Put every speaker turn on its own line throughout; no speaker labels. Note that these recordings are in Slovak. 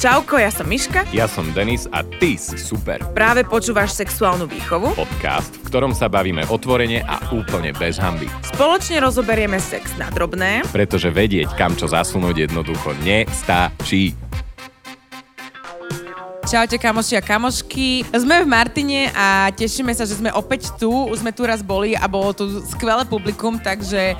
Čauko, ja som Miška.
Ja som Denis a ty si super.
Práve počúvaš sexuálnu výchovu.
Podcast, v ktorom sa bavíme otvorene a úplne bez hamby.
Spoločne rozoberieme sex na drobné.
Pretože vedieť, kam čo zasunúť jednoducho nestačí.
Čaute kamoši a kamošky. Sme v Martine a tešíme sa, že sme opäť tu. Už sme tu raz boli a bolo tu skvelé publikum, takže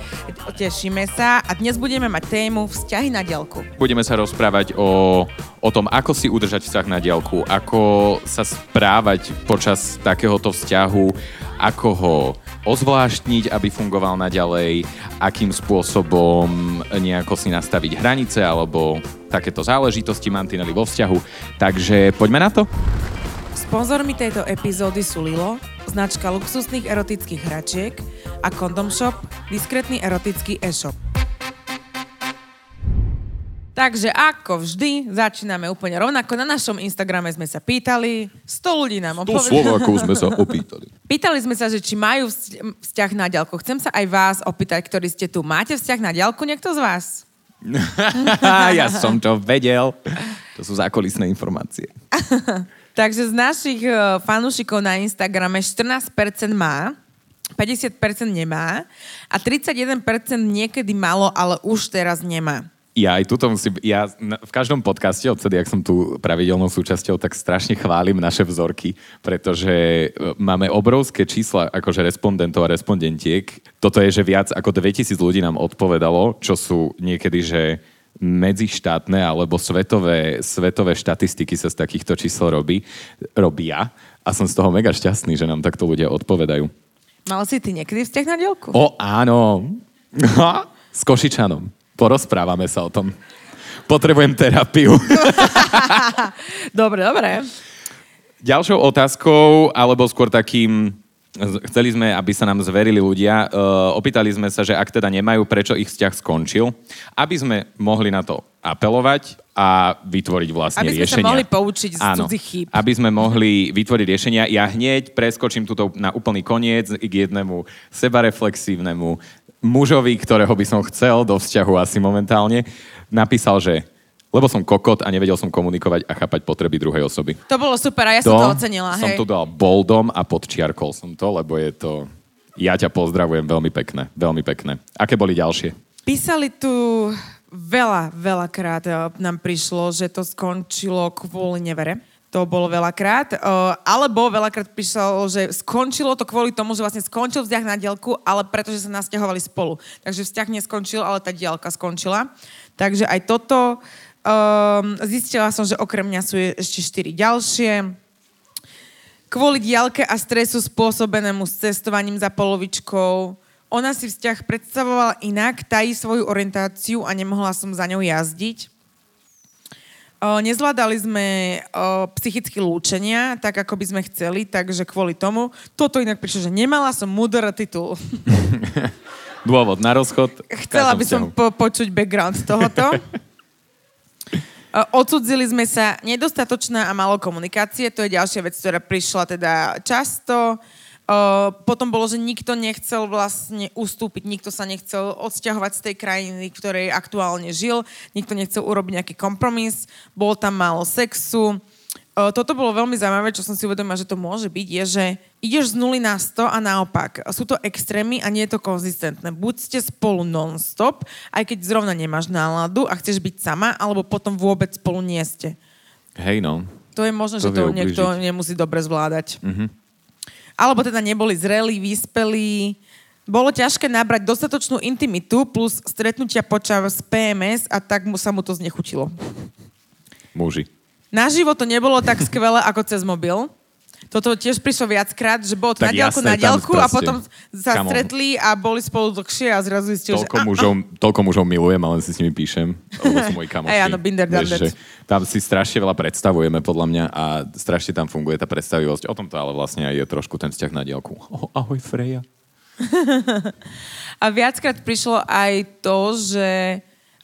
tešíme sa. A dnes budeme mať tému vzťahy na dielku.
Budeme sa rozprávať o, o tom, ako si udržať vzťah na dielku, ako sa správať počas takéhoto vzťahu, ako ho ozvláštniť, aby fungoval naďalej, akým spôsobom nejako si nastaviť hranice alebo takéto záležitosti, mantinely vo vzťahu. Takže poďme na to.
Sponzormi tejto epizódy sú Lilo, značka luxusných erotických hračiek a Condom Shop, diskrétny erotický e-shop. Takže ako vždy, začíname úplne rovnako. Na našom Instagrame sme sa pýtali, 100 ľudí nám
odpovedalo. 100 Slovákov sme sa opýtali.
Pýtali sme sa, že či majú vzťah na diaľku. Chcem sa aj vás opýtať, ktorí ste tu. Máte vzťah na diaľku niekto z vás?
ja som to vedel. To sú zákulisné informácie.
Takže z našich eh, fanúšikov na Instagrame 14% má, 50% nemá a 31% niekedy malo, ale už teraz nemá
ja aj tuto musím, ja v každom podcaste, odtedy, ak som tu pravidelnou súčasťou, tak strašne chválim naše vzorky, pretože e, máme obrovské čísla akože respondentov a respondentiek. Toto je, že viac ako 2000 ľudí nám odpovedalo, čo sú niekedy, že medzištátne alebo svetové, svetové štatistiky sa z takýchto čísel robí, robia a som z toho mega šťastný, že nám takto ľudia odpovedajú.
Mal si ty niekedy vzťah na dielku?
O, áno. S Košičanom. Porozprávame sa o tom. Potrebujem terapiu.
dobre, dobre.
Ďalšou otázkou, alebo skôr takým Chceli sme, aby sa nám zverili ľudia. Uh, opýtali sme sa, že ak teda nemajú, prečo ich vzťah skončil, aby sme mohli na to apelovať a vytvoriť vlastne
aby
riešenia. Aby sme
sa mohli poučiť z
Áno,
cudzích chýb.
Aby sme mohli vytvoriť riešenia. Ja hneď preskočím tuto na úplný koniec k jednému sebareflexívnemu mužovi, ktorého by som chcel do vzťahu asi momentálne, napísal, že lebo som kokot a nevedel som komunikovať a chápať potreby druhej osoby.
To bolo super a ja to som to ocenila.
Som
hej.
to dal boldom a podčiarkol som to, lebo je to... Ja ťa pozdravujem veľmi pekné, veľmi pekné. Aké boli ďalšie?
Písali tu veľa, veľakrát eh, nám prišlo, že to skončilo kvôli nevere to bolo veľakrát. Uh, alebo veľakrát písal, že skončilo to kvôli tomu, že vlastne skončil vzťah na dielku, ale pretože sa nasťahovali spolu. Takže vzťah neskončil, ale tá dielka skončila. Takže aj toto um, zistila som, že okrem mňa sú ešte štyri ďalšie. Kvôli diálke a stresu spôsobenému s cestovaním za polovičkou. Ona si vzťah predstavovala inak, tají svoju orientáciu a nemohla som za ňou jazdiť. Nezvládali sme psychické lúčenia, tak ako by sme chceli, takže kvôli tomu. Toto inak prišlo, že nemala som múdr titul.
Dôvod na rozchod.
Chcela by som po- počuť background tohoto. Odsudzili sme sa nedostatočná a malo komunikácie, to je ďalšia vec, ktorá prišla teda často. Uh, potom bolo, že nikto nechcel vlastne ustúpiť, nikto sa nechcel odsťahovať z tej krajiny, v ktorej aktuálne žil, nikto nechcel urobiť nejaký kompromis, bolo tam málo sexu. Uh, toto bolo veľmi zaujímavé, čo som si uvedomila, že to môže byť, je, že ideš z nuly na 100 a naopak. Sú to extrémy a nie je to konzistentné. Buď ste spolu non-stop, aj keď zrovna nemáš náladu a chceš byť sama, alebo potom vôbec spolu nie ste.
Hej no.
To je možné, to že to niekto nemusí dobre zvládať. Uh-huh alebo teda neboli zrelí, vyspelí. Bolo ťažké nabrať dostatočnú intimitu plus stretnutia počas PMS a tak mu sa mu to znechutilo.
Muži.
Naživo to nebolo tak skvelé ako cez mobil. Toto tiež prišlo viackrát, že bolo to na diálku, na diálku a potom sa Come stretli a boli spolu dlhšie a zrazu zistil,
toľko že... Mužov, a, a. Toľko mužov milujem a len si s nimi píšem, lebo sú moji kamoši.
Hey, áno, binder, Vieš,
tam si strašne veľa predstavujeme podľa mňa a strašne tam funguje tá predstavivosť. O tom to ale vlastne aj je trošku ten vzťah na diálku. Oh, ahoj Freja.
a viackrát prišlo aj to, že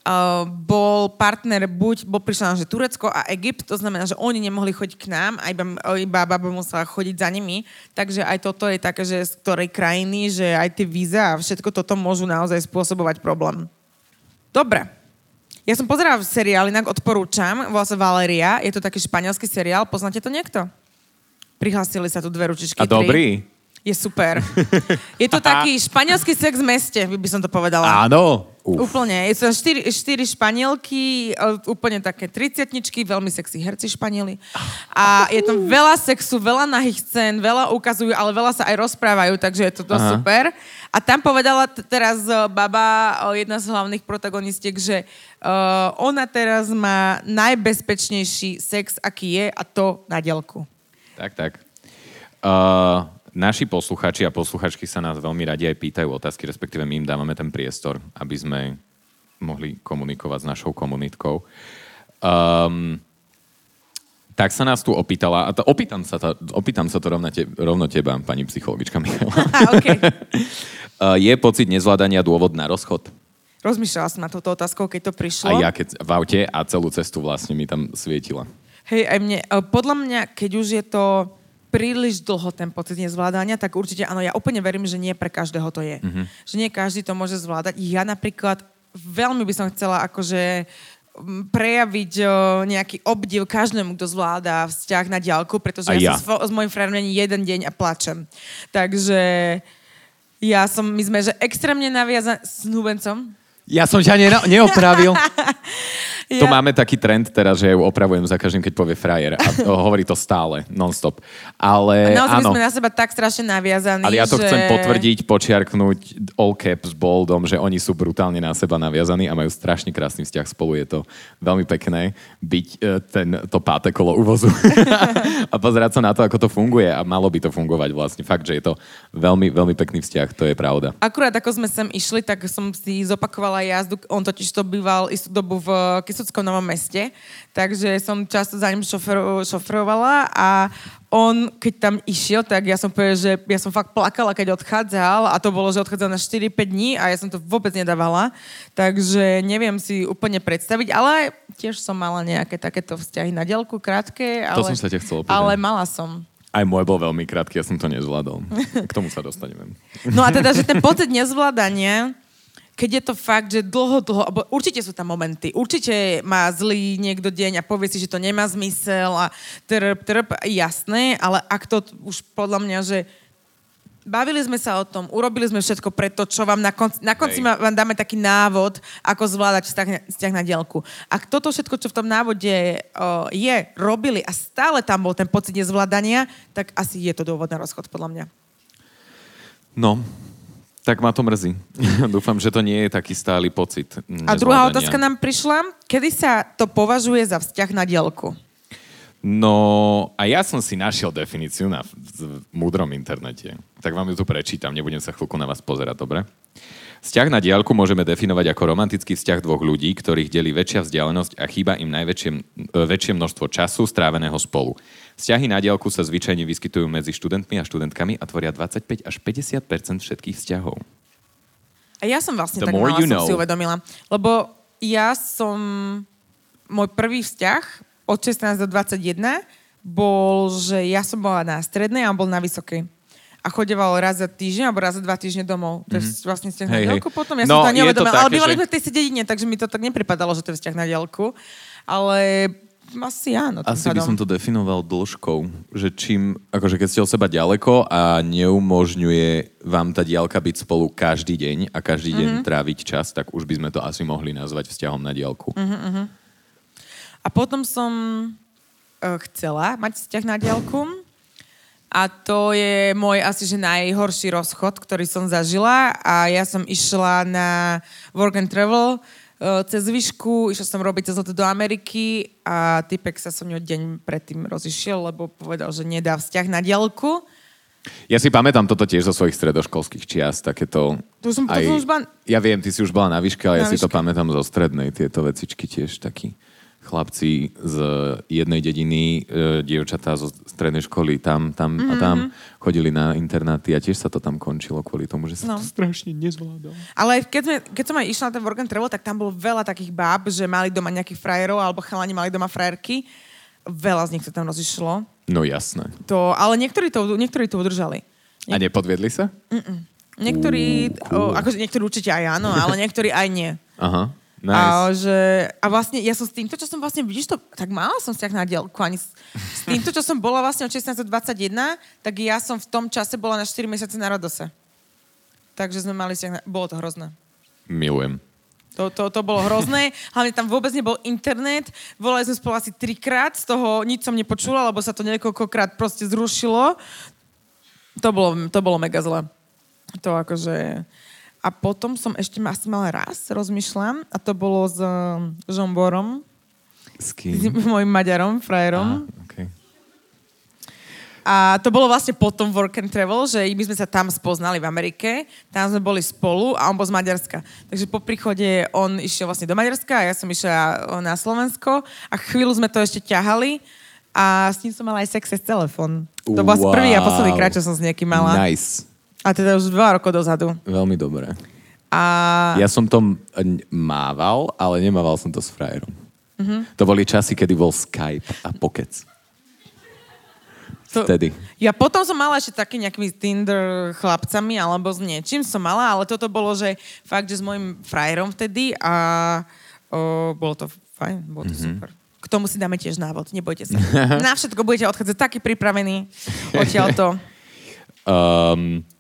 Uh, bol partner buď, bol prišiel že Turecko a Egypt, to znamená, že oni nemohli chodiť k nám a iba, iba baba musela chodiť za nimi. Takže aj toto je také, že z ktorej krajiny, že aj tie víza a všetko toto môžu naozaj spôsobovať problém. Dobre. Ja som pozerala seriál, inak odporúčam, volá sa Valeria, je to taký španielský seriál, poznáte to niekto? Prihlásili sa tu dve ručičky.
A
tri.
dobrý?
Je super. Je to taký španielský sex v meste, by som to povedala.
Áno. Uf.
Úplne. Je to štyri, štyri španielky, e, úplne také triciatničky, veľmi sexy herci španieli. A je tam veľa sexu, veľa nahých scén, veľa ukazujú, ale veľa sa aj rozprávajú, takže je to
Aha.
super. A tam povedala t- teraz e, baba, e, jedna z hlavných protagonistiek, že uh, ona teraz má najbezpečnejší sex, aký je, a to na dielku.
Tak, tak. Uh, naši posluchači a posluchačky sa nás veľmi radi aj pýtajú otázky, respektíve my im dávame ten priestor, aby sme mohli komunikovať s našou komunitkou. Um, tak sa nás tu opýtala, a to, opýtam, sa to, opýtam sa to rovno, te, rovno teba, pani psychologička Michala.
A, okay.
Uh, je pocit nezvládania dôvod na rozchod?
Rozmýšľala som na túto otázkou, keď to prišlo.
A ja keď v aute a celú cestu vlastne mi tam svietila.
Hej, aj mne, e, podľa mňa, keď už je to príliš dlho ten pocit nezvládania, tak určite áno, ja úplne verím, že nie pre každého to je. Mm-hmm. Že nie každý to môže zvládať. Ja napríklad veľmi by som chcela akože prejaviť o, nejaký obdiv každému, kto zvláda vzťah na diálku, pretože
Aj
ja,
ja.
som s, s mojim frajerom jeden deň a plačem. Takže ja som, my sme, že extrémne naviazaní s nubencom.
Ja som ťa ne- neopravil.
Ja,
To máme taký trend teraz, že ju opravujem za každým, keď povie frajer. A hovorí to stále, non-stop. Ale
Naozaj
áno,
sme na seba tak strašne naviazaní,
ale ja to
že...
chcem potvrdiť, počiarknúť all cap s boldom, že oni sú brutálne na seba naviazaní a majú strašne krásny vzťah spolu. Je to veľmi pekné byť e, ten, to páté kolo uvozu a pozerať sa na to, ako to funguje a malo by to fungovať vlastne. Fakt, že je to veľmi, veľmi pekný vzťah, to je pravda.
Akurát ako sme sem išli, tak som si zopakovala jazdu. On totiž to býval istú dobu v Kisuckom Novom meste, takže som často za ním šofer, šofrovala a on, keď tam išiel, tak ja som povedala, že ja som fakt plakala, keď odchádzal a to bolo, že odchádzal na 4-5 dní a ja som to vôbec nedávala. Takže neviem si úplne predstaviť, ale tiež som mala nejaké takéto vzťahy na dielku, krátke. Ale,
To som sa ťa chcel opýtať.
Ale mala som.
Aj môj bol veľmi krátky, ja som to nezvládol. K tomu sa dostaneme.
No a teda, že ten pocit nezvládania, keď je to fakt, že dlho, dlho, alebo určite sú tam momenty, určite má zlý niekto deň a povie si, že to nemá zmysel a trp, trp, jasné, ale ak to už podľa mňa, že bavili sme sa o tom, urobili sme všetko preto, čo vám na konci, na konci ma- vám dáme taký návod, ako zvládať vzťah, vzťah na dielku. Ak toto všetko, čo v tom návode o, je, robili a stále tam bol ten pocit nezvládania, tak asi je to dôvod na rozchod, podľa mňa.
No, tak ma to mrzí. Dúfam, že to nie je taký stály pocit.
A druhá otázka nám prišla. Kedy sa to považuje za vzťah na dielku?
No, a ja som si našiel definíciu na múdrom internete. Tak vám ju tu prečítam, nebudem sa chvíľku na vás pozerať, dobre? Vzťah na diaľku môžeme definovať ako romantický vzťah dvoch ľudí, ktorých delí väčšia vzdialenosť a chýba im najväčšie e, väčšie množstvo času stráveného spolu. Vzťahy na diaľku sa zvyčajne vyskytujú medzi študentmi a študentkami a tvoria 25 až 50 všetkých vzťahov.
A ja som vlastne
The
tak mala,
you
som si uvedomila. Lebo ja som... Môj prvý vzťah od 16 do 21 bol, že ja som bola na strednej a on bol na vysokej. A chodeval raz za týždeň alebo raz za dva týždne domov. To je vlastne vzťah na.
Hej, hej.
diaľku potom. Ja
No,
som to neuvedomila. Ale bývali
že-
sme v tej dedine, takže mi to tak nepripadalo, že to je vzťah na diaľku. Ale asi áno.
Asi by
pádom.
som to definoval dĺžkou, že čím, akože keď ste od seba ďaleko a neumožňuje vám tá diálka byť spolu každý deň a každý deň tráviť čas, tak už by sme to asi mohli nazvať vzťahom na diálku.
A potom som uh, chcela mať vzťah na diaľku. A to je môj asi že najhorší rozchod, ktorý som zažila. A ja som išla na work and travel cez výšku, išla som robiť cez do Ameriky a typek sa so mňou deň predtým rozišiel, lebo povedal, že nedá vzťah na diaľku.
Ja si pamätám toto tiež zo svojich stredoškolských čias, takéto...
To som- to som už bola-
Ja viem, ty si už bola na výške, ale ja
Na
si to
výške.
pamätám zo strednej, tieto vecičky tiež takí chlapci z jednej dediny, e, dievčatá zo strednej školy tam, tam mm-hmm. a
Mhm.
tam chodili na internáty a tiež sa to tam končilo kvôli tomu, že sa
No.
to strašne nezvládalo.
Ale keď, sme, keď som aj išla na ten work and travel, tak tam bolo veľa takých báb, že mali doma nejakých frajerov, alebo chalani mali doma frajerky. Veľa z nich sa tam rozišlo.
No jasné.
To, ale niektorí to, niektorí to udržali.
A nepodviedli sa?
Niektorí,
Ú, cool.
o, akože niektorí určite aj áno, ale niektorí aj nie.
Aha. Nice.
A, že, a vlastne ja som s týmto, čo som vlastne, vidíš to, tak mala som vzťah na dielku, ani s, s týmto, čo som bola vlastne od 16 do 21, tak ja som v tom čase bola na 4 mesiace na Radose. Takže sme mali vzťah na, bolo to hrozné.
Milujem.
To, to, to bolo hrozné, hlavne tam vôbec nebol internet, volali sme spolu asi trikrát, z toho nič som nepočula, lebo sa to niekoľkokrát proste zrušilo. To bolo, to bolo mega zle. To akože... A potom som ešte asi mala raz, rozmýšľam, a to bolo s Žomborom,
S
s
kým?
mojim Maďarom, frajerom.
Á, okay.
A to bolo vlastne potom work and travel, že my sme sa tam spoznali v Amerike, tam sme boli spolu a on bol z Maďarska. Takže po príchode on išiel vlastne do Maďarska a ja som išla na Slovensko a chvíľu sme to ešte ťahali a s ním som mala aj sex cez telefón. To bol asi prvý a posledný
Wow.
krát, čo som s niekým mala.
Nice.
A teda už dva rokov dozadu.
Veľmi dobré.
A
Ja som to mával, ale nemával som to s frajerom.
Mhm.
To boli časy, kedy bol Skype a Pokec.
to,
Vtedy.
Ja potom som mala ešte taký nejakými Tinder chlapcami alebo s niečím som mala, ale toto bolo, že fakt, že s mojim frajerom vtedy a o, bolo to fajn, bolo to mm-hmm. super. K tomu si dáme tiež návod, nebojte sa. Na všetko budete odchádzať taký pripravený odtiaľto.
Um,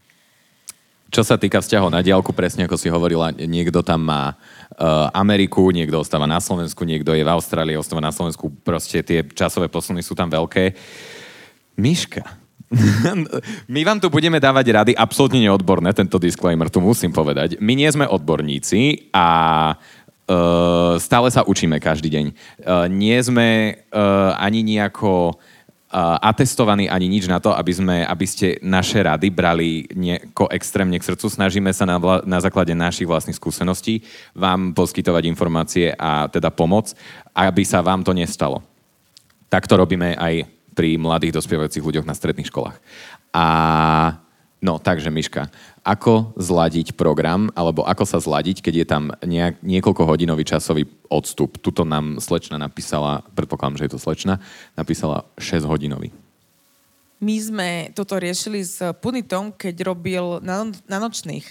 čo sa týka vzťahov na diálku, presne ako si hovorila, niekto tam má uh, Ameriku, niekto ostáva na Slovensku, niekto je v Austrálii, ostáva na Slovensku. Proste tie časové posuny sú tam veľké. Miška, my vám tu budeme dávať rady absolútne neodborné, tento disclaimer tu musím povedať. My nie sme odborníci a uh, stále sa učíme každý deň. Uh, nie sme uh, ani nejako atestovaní ani nič na to, aby, sme, aby ste naše rady brali nieko extrémne k srdcu. Snažíme sa na, vla, na základe našich vlastných skúseností vám poskytovať informácie a teda pomoc, aby sa vám to nestalo. Tak to robíme aj pri mladých dospievajúcich ľuďoch na stredných školách. A no, takže Miška, ako zladiť program, alebo ako sa zladiť, keď je tam nejak, niekoľko hodinový časový odstup. Tuto nám slečna napísala, predpokladám, že je to slečna, napísala 6 hodinový.
My sme toto riešili s Punitom, keď robil na, na nočných.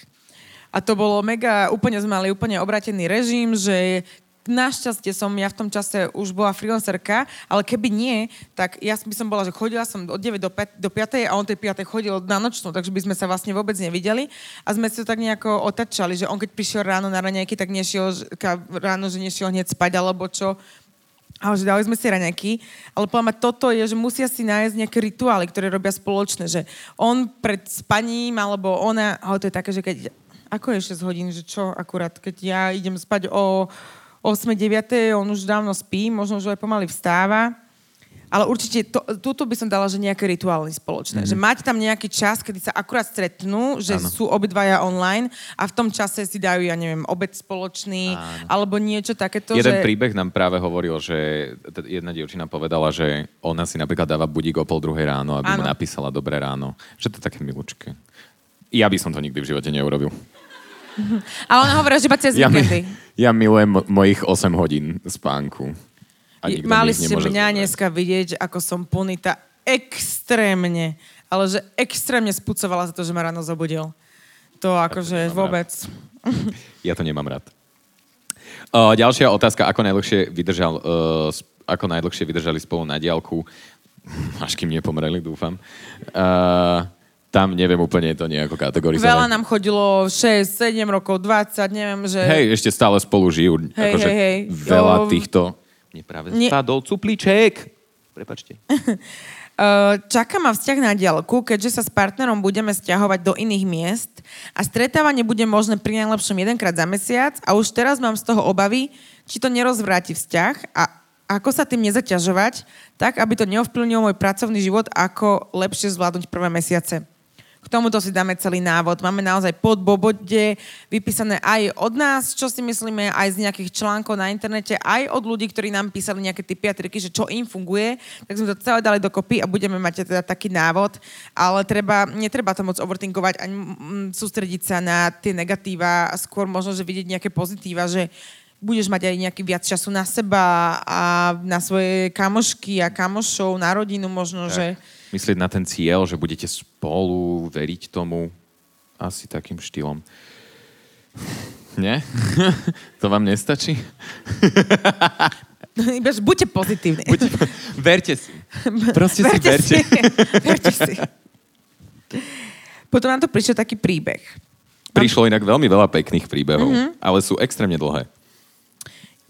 A to bolo mega, úplne sme mali úplne obratený režim, že našťastie som ja v tom čase už bola freelancerka, ale keby nie, tak ja by som bola, že chodila som od 9 do 5, do 5 a on tej 5 chodil na nočnú, takže by sme sa vlastne vôbec nevideli a sme si to tak nejako otačali, že on keď prišiel ráno na raňajky, tak nešiel ráno, že nešiel hneď spať alebo čo. Ale že dali sme si raňaky, ale podľa toto je, že musia si nájsť nejaké rituály, ktoré robia spoločné, že on pred spaním, alebo ona, ale to je také, že keď, ako je 6 hodín, že čo akurát, keď ja idem spať o 8, 9, on už dávno spí, možno už aj pomaly vstáva, ale určite to, túto by som dala, že nejaké rituály spoločné. Mm-hmm. Že mať tam nejaký čas, kedy sa akurát stretnú, že
Áno.
sú obidvaja online a v tom čase si dajú, ja neviem, obed spoločný,
Áno.
alebo niečo takéto,
Jeden
že...
príbeh nám práve hovoril, že jedna dievčina povedala, že ona si napríklad dáva budík o pol druhej ráno, aby mu
Áno.
napísala dobré ráno. Že to je také milučké. Ja by som to nikdy v živote neurobil.
Ale ona hovorila, že iba cez
Ja, mi, ja milujem mo- mojich 8 hodín spánku. A
Mali ste mňa
zobrať.
dneska vidieť, ako som punita extrémne, ale že extrémne spucovala za to, že ma ráno zobudil. To akože
nemám
vôbec.
Ja to nemám rád. Uh, ďalšia otázka, ako najdlhšie, vydržal, uh, ako najdlhšie vydržali spolu na diálku, až kým nepomreli, dúfam. Uh, tam neviem úplne to nejako kategorizovať.
Veľa nám chodilo 6, 7 rokov, 20, neviem, že...
Hej, ešte stále spolu žijú.
Hej,
akože
hej, hej.
Veľa
Jo.
týchto... Mne práve
Nie.
spadol cuplíček. Prepačte.
Uh, čaká ma vzťah na diaľku, keďže sa s partnerom budeme stiahovať do iných miest a stretávanie bude možné pri najlepšom jedenkrát za mesiac a už teraz mám z toho obavy, či to nerozvráti vzťah a ako sa tým nezaťažovať, tak aby to neovplyvnilo môj pracovný život, ako lepšie zvládnuť prvé mesiace. K tomuto si dáme celý návod. Máme naozaj pod bobode vypísané aj od nás, čo si myslíme, aj z nejakých článkov na internete, aj od ľudí, ktorí nám písali nejaké typy a triky, že čo im funguje. Tak sme to celé dali dokopy a budeme mať teda taký návod. Ale treba, netreba to moc overthinkovať ani mm, sústrediť sa na tie negatíva a skôr možno, že vidieť nejaké pozitíva, že budeš mať aj nejaký viac času na seba a na svoje kamošky a kamošov, na rodinu možno, že...
Myslieť na ten cieľ, že budete spolu, veriť tomu. Asi takým štýlom. Nie? to vám nestačí?
Iba, že buďte pozitívni.
Buďte, verte si. Proste si
verte. si. Verte si. Potom nám to prišiel taký príbeh.
Prišlo inak veľmi veľa pekných príbehov, mm-hmm. ale sú extrémne dlhé.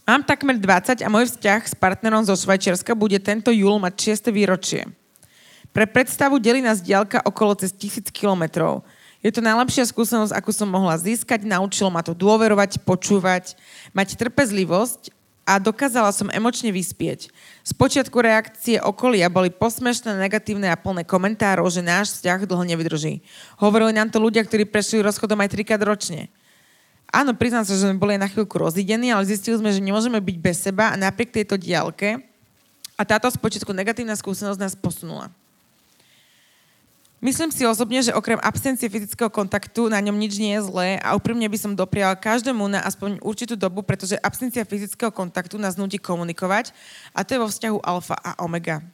Mám takmer 20 a môj vzťah s partnerom zo Švajčiarska bude tento júl mať 6. výročie. Pre predstavu delí nás diaľka okolo cez tisíc kilometrov. Je to najlepšia skúsenosť, akú som mohla získať. Naučilo ma to dôverovať, počúvať, mať trpezlivosť a dokázala som emočne vyspieť. Spočiatku reakcie okolia boli posmešné, negatívne a plné komentárov, že náš vzťah dlho nevydrží. Hovorili nám to ľudia, ktorí prešli rozchodom aj trikrát ročne. Áno, priznám sa, že sme boli na chvíľku rozidení, ale zistili sme, že nemôžeme byť bez seba a napriek tejto diálke a táto spočiatku negatívna skúsenosť nás posunula. Myslím si osobne, že okrem absencie fyzického kontaktu na ňom nič nie je zlé a úprimne by som dopriala každému na aspoň určitú dobu, pretože absencia fyzického kontaktu nás nutí komunikovať a to je vo vzťahu alfa a omega.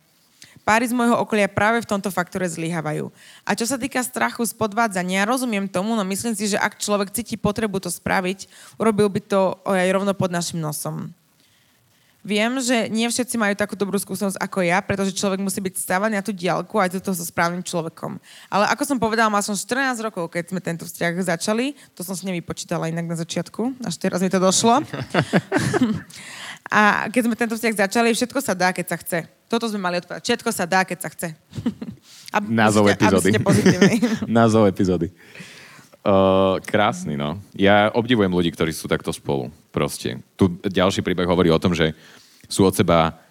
Páry z môjho okolia práve v tomto faktore zlyhávajú. A čo sa týka strachu z podvádzania, rozumiem tomu, no myslím si, že ak človek cíti potrebu to spraviť, urobil by to aj rovno pod našim nosom. Viem, že nie všetci majú takú dobrú skúsenosť ako ja, pretože človek musí byť stávaný na tú diálku aj toto so správnym človekom. Ale ako som povedala, mal som 14 rokov, keď sme tento vzťah začali. To som si nevypočítala inak na začiatku. Až teraz mi to došlo. A keď sme tento vzťah začali, všetko sa dá, keď sa chce. Toto sme mali odpovedať. Všetko sa dá, keď sa chce. Aby
Názov
aby
epizódy.
ste pozitívni.
Názov epizódy. Uh, krásny, no. Ja obdivujem ľudí, ktorí sú takto spolu. Proste. Tu ďalší príbeh hovorí o tom, že sú od seba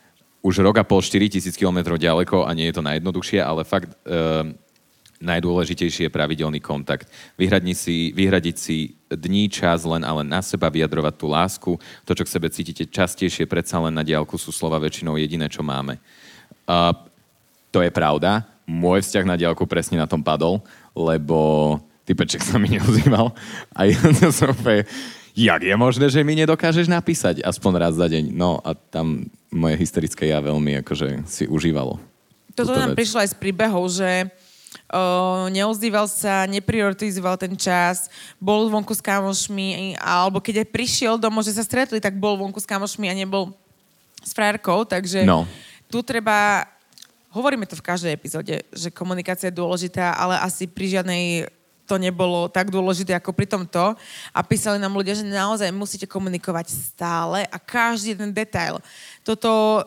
už rok a pol 4 tisíc kilometrov ďaleko a nie je to najjednoduchšie, ale fakt uh, najdôležitejšie je pravidelný kontakt. Vyhradiť si, vyhradiť si dní, čas len ale na seba, vyjadrovať tú lásku. To, čo k sebe cítite častejšie, predsa len na diálku sú slova väčšinou jediné, čo máme. Uh, to je pravda. Môj vzťah na diálku presne na tom padol, lebo typeček sa mi neozýval. A ja som úplne, jak je možné, že mi nedokážeš napísať aspoň raz za deň. No a tam moje hysterické ja veľmi akože si užívalo.
Toto nám
vec.
prišlo aj z príbehov, že uh, neozdýval sa, neprioritizoval ten čas, bol vonku s kamošmi, alebo keď aj prišiel domov, že sa stretli, tak bol vonku s kamošmi a nebol s frajerkou, takže
No.
tu treba, hovoríme to v každej epizóde, že komunikácia je dôležitá, ale asi pri žiadnej to nebolo tak dôležité ako pri tomto. A písali nám ľudia, že naozaj musíte komunikovať stále a každý jeden detail. Toto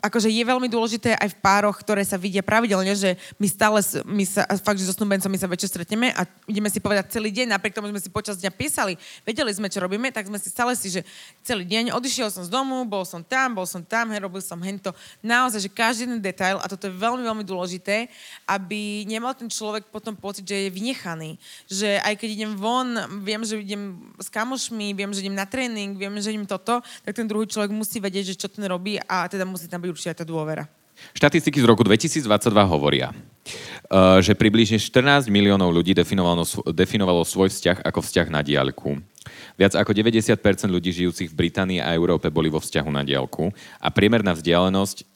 akože je veľmi dôležité aj v pároch, ktoré sa vidia pravidelne, že my stále, my sa, fakt, že so snúbencom my sa večer stretneme a ideme si povedať celý deň, napriek tomu, že sme si počas dňa písali, vedeli sme, čo robíme, tak sme si stále si, že celý deň odišiel som z domu, bol som tam, bol som tam, hej, robil som hento. Naozaj, že každý jeden detail, a toto je veľmi, veľmi dôležité, aby nemal ten človek potom pocit, že je vynechaný. Že aj keď idem von, viem, že idem s kamošmi, viem, že idem na tréning, viem, že idem toto, tak ten druhý človek musí vedieť, že čo ten robí a teda musí tam byť určite aj tá dôvera.
Štatistiky z roku 2022 hovoria, uh, že približne 14 miliónov ľudí definovalo, definovalo svoj vzťah ako vzťah na diaľku. Viac ako 90% ľudí žijúcich v Británii a Európe boli vo vzťahu na diaľku a priemerná vzdialenosť uh,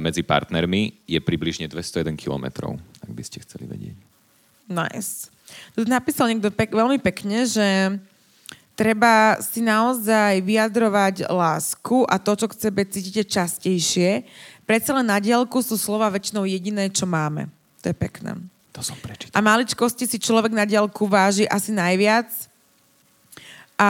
medzi partnermi je približne 201 kilometrov, ak by ste chceli vedieť.
Nice. Tu napísal niekto pek, veľmi pekne, že treba si naozaj vyjadrovať lásku a to, čo k sebe cítite častejšie. Predsa len na diaľku sú slova väčšinou jediné, čo máme. To je pekné.
To som prečítal.
A maličkosti si človek na diaľku váži asi najviac. A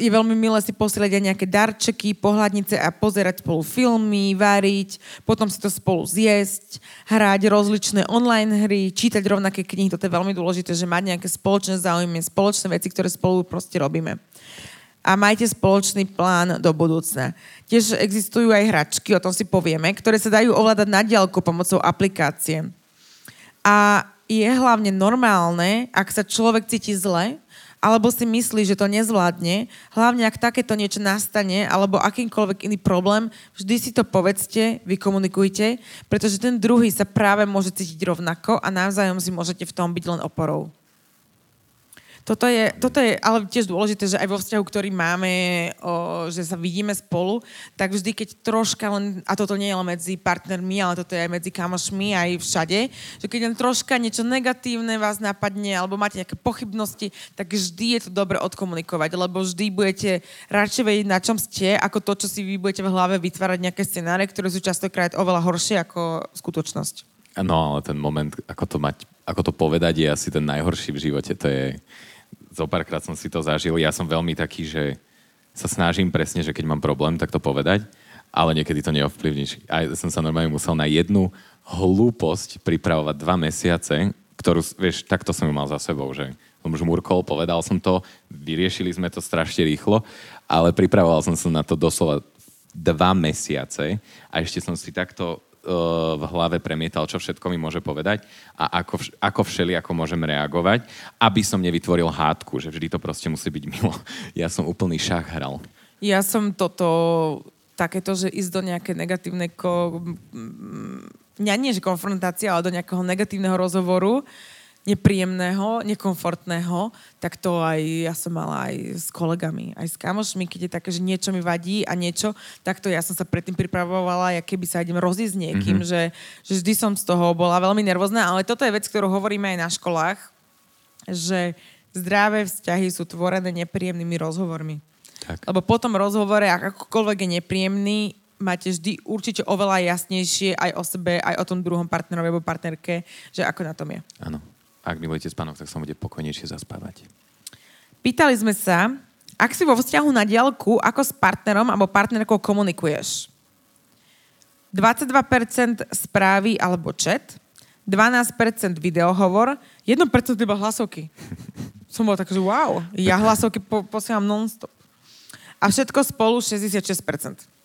je veľmi milé si posielať aj nejaké darčeky, pohľadnice a pozerať spolu filmy, variť, potom si to spolu zjesť, hrať rozličné online hry, čítať rovnaké knihy. Toto je veľmi dôležité, že mať nejaké spoločné záujmy, spoločné veci, ktoré spolu proste robíme. A majte spoločný plán do budúcna. Tiež existujú aj hračky, o tom si povieme, ktoré sa dajú ovládať na diaľku pomocou aplikácie. A je hlavne normálne, ak sa človek cíti zle, alebo si myslí, že to nezvládne, hlavne ak takéto niečo nastane, alebo akýmkoľvek iný problém, vždy si to povedzte, vykomunikujte, pretože ten druhý sa práve môže cítiť rovnako a navzájom si môžete v tom byť len oporou. Toto je, toto je ale tiež dôležité, že aj vo vzťahu, ktorý máme, o, že sa vidíme spolu, tak vždy, keď troška len, a toto nie je len medzi partnermi, ale toto je aj medzi kamošmi, aj všade, že keď len troška niečo negatívne vás napadne, alebo máte nejaké pochybnosti, tak vždy je to dobre odkomunikovať, lebo vždy budete radšej vedieť, na čom ste, ako to, čo si vy budete v hlave vytvárať nejaké scenáre, ktoré sú častokrát oveľa horšie ako skutočnosť.
No, ale ten moment, ako to, mať, ako to povedať, je asi ten najhorší v živote. To je, zo párkrát som si to zažil. Ja som veľmi taký, že sa snažím presne, že keď mám problém, tak to povedať, ale niekedy to neovplyvníš. A som sa normálne musel na jednu hlúposť pripravovať dva mesiace, ktorú, vieš, takto som ju mal za sebou, že som žmurkol, povedal som to, vyriešili sme to strašne rýchlo, ale pripravoval som sa na to doslova dva mesiace a ešte som si takto v hlave premietal, čo všetko mi môže povedať a ako, ako všeli, ako môžem reagovať, aby som nevytvoril hádku, že vždy to proste musí byť milo. Ja som úplný šach hral.
Ja som toto, takéto, že ísť do nejaké negatívne, ko, ja nie že konfrontácia, ale do nejakého negatívneho rozhovoru, nepríjemného, nekomfortného, tak to aj ja som mala aj s kolegami, aj s kamošmi, keď je také, že niečo mi vadí a niečo, tak to ja som sa predtým pripravovala, ja keby sa idem rozísť s niekým, mm-hmm. že, že vždy som z toho bola veľmi nervózna, ale toto je vec, ktorú hovoríme aj na školách, že zdravé vzťahy sú tvorené nepríjemnými rozhovormi. Tak. Lebo po tom rozhovore, akokoľvek je nepríjemný, máte vždy určite oveľa jasnejšie aj o sebe, aj o tom druhom partnerovi alebo partnerke, že ako na tom je.
Áno ak milujete spánok, tak sa bude pokojnejšie zaspávať.
Pýtali sme sa, ak si vo vzťahu na diálku, ako s partnerom alebo partnerkou komunikuješ? 22% správy alebo chat, 12% videohovor, 1% iba hlasovky. Som bol tak, že wow, ja hlasovky po, posielam non-stop. A všetko spolu 66%.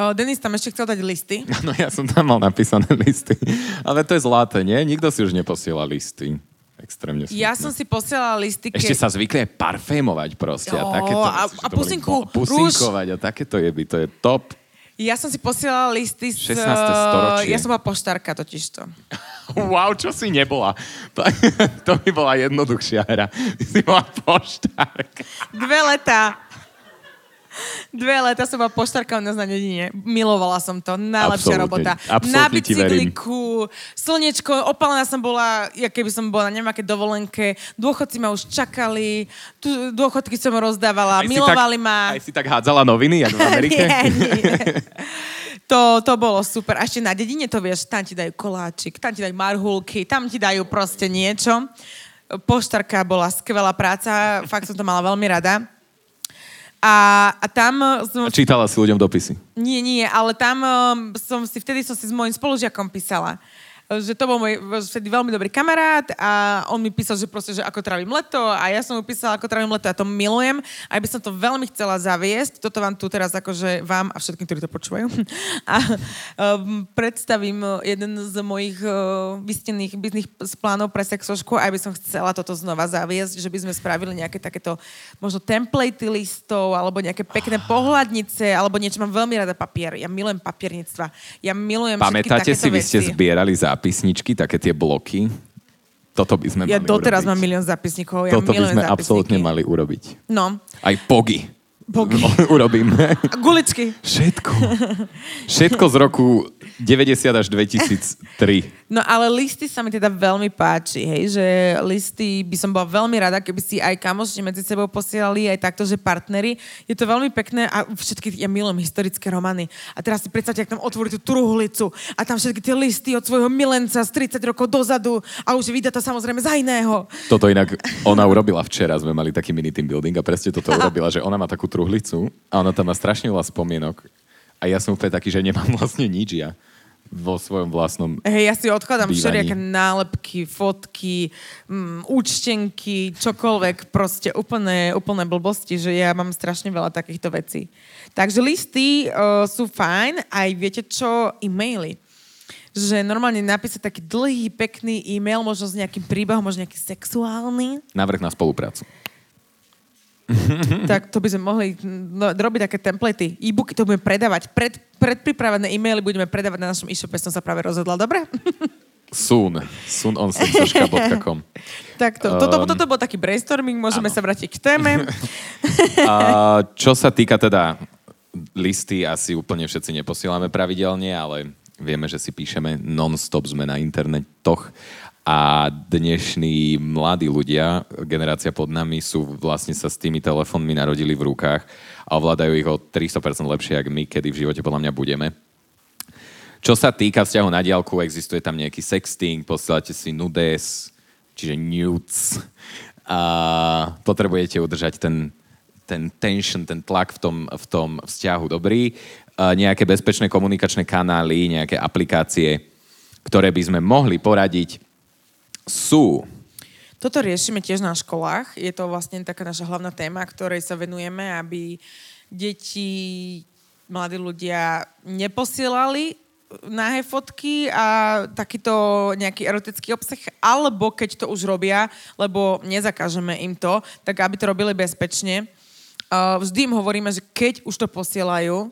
Uh, Denis tam ešte chcel dať listy.
No ja som tam mal napísané listy. Ale to je zlaté, nie? Nikto si už neposiela listy. Extrémne smutné.
Ja som si posielala listy,
Ešte sa zvykli aj parfémovať proste. Jo, a, takéto,
a, a pusinku,
pusinkovať a takéto jeby, to je top.
Ja som si posielala listy
z... 16. storočie.
Ja som bola poštárka totižto.
Wow, čo si nebola? To by bola jednoduchšia hra. Si bola poštárka.
Dve leta. Dve leta som bola u nás na dedine. Milovala som to. Najlepšia absolutne, robota.
Absolutne
na bicykliku, slnečko, opalená som bola, ja keby som bola na neviem aké dovolenke. Dôchodci ma už čakali, tu, dôchodky som rozdávala, aj milovali
tak,
ma.
Aj si tak hádzala noviny, jak v Amerike?
nie, nie. To, to bolo super. A ešte na dedine to vieš, tam ti dajú koláčik, tam ti dajú marhulky, tam ti dajú proste niečo. Poštarka bola skvelá práca, fakt som to mala veľmi rada. A, a tam... Som...
A čítala si ľuďom dopisy?
Nie, nie, ale tam um, som si, vtedy som si s môjim spolužiakom písala že to bol môj vtedy veľmi dobrý kamarát a on mi písal, že proste, že ako trávim leto a ja som mu písala, ako trávim leto a to milujem a by som to veľmi chcela zaviesť. Toto vám tu teraz akože vám a všetkým, ktorí to počúvajú. A um, predstavím jeden z mojich uh, vystených bizných plánov pre sexošku a by som chcela toto znova zaviesť, že by sme spravili nejaké takéto možno templatey listov alebo nejaké pekné pohľadnice alebo niečo. Mám veľmi rada papier. Ja milujem papierníctva. Ja milujem
Pamätáte si,
veci.
vy ste zbierali za zápisničky, také tie bloky. Toto by sme
ja
mali
doteraz
urobiť.
mám milión zápisníkov. Ja
Toto by sme
zápisníky.
absolútne mali urobiť.
No.
Aj pogy.
Pogy.
Urobíme.
Guličky.
Všetko. Všetko z roku 90 až 2003.
No ale listy sa mi teda veľmi páči, hej, že listy by som bola veľmi rada, keby si aj kamoši medzi sebou posielali, aj takto, že partnery. Je to veľmi pekné a všetky, ja milujem historické romany. A teraz si predstavte, ak tam otvorí tú truhlicu a tam všetky tie listy od svojho milenca z 30 rokov dozadu a už vydá to samozrejme za iného.
Toto inak ona urobila včera, sme mali taký mini team building a presne toto urobila, že ona má takú truhlicu a ona tam má strašne veľa spomienok. A ja som úplne taký, že nemám vlastne nič ja vo svojom vlastnom
Hej, ja si odkladám všelijaké nálepky, fotky, um, účtenky, čokoľvek, proste úplné, úplné blbosti, že ja mám strašne veľa takýchto vecí. Takže listy uh, sú fajn, aj viete čo, e-maily že normálne napísať taký dlhý, pekný e-mail, možno s nejakým príbehom, možno nejaký sexuálny.
Návrh na spoluprácu.
tak to by sme mohli no, robiť také templatey. E-booky to budeme predávať. Pred, predpripravené e-maily budeme predávať na našom e-shope, som sa práve rozhodla. Dobre?
Soon. Soon on sexuška.com.
Tak to, toto, toto bol taký brainstorming, môžeme
Áno.
sa vrátiť k téme.
A čo sa týka teda listy, asi úplne všetci neposielame pravidelne, ale vieme, že si píšeme non-stop, sme na internetoch a dnešní mladí ľudia, generácia pod nami, sú vlastne sa s tými telefónmi narodili v rukách a ovládajú ich o 300% lepšie, ako my, kedy v živote podľa mňa budeme. Čo sa týka vzťahu na diálku, existuje tam nejaký sexting, posielate si nudes, čiže nudes a potrebujete udržať ten, ten tension, ten tlak v tom, v tom vzťahu dobrý. A nejaké bezpečné komunikačné kanály, nejaké aplikácie, ktoré by sme mohli poradiť, sú
Toto riešime tiež na školách. Je to vlastne taká naša hlavná téma, ktorej sa venujeme, aby deti, mladí ľudia neposielali nahé fotky a takýto nejaký erotický obsah, alebo keď to už robia, lebo nezakážeme im to, tak aby to robili bezpečne. Vždy im hovoríme, že keď už to posielajú,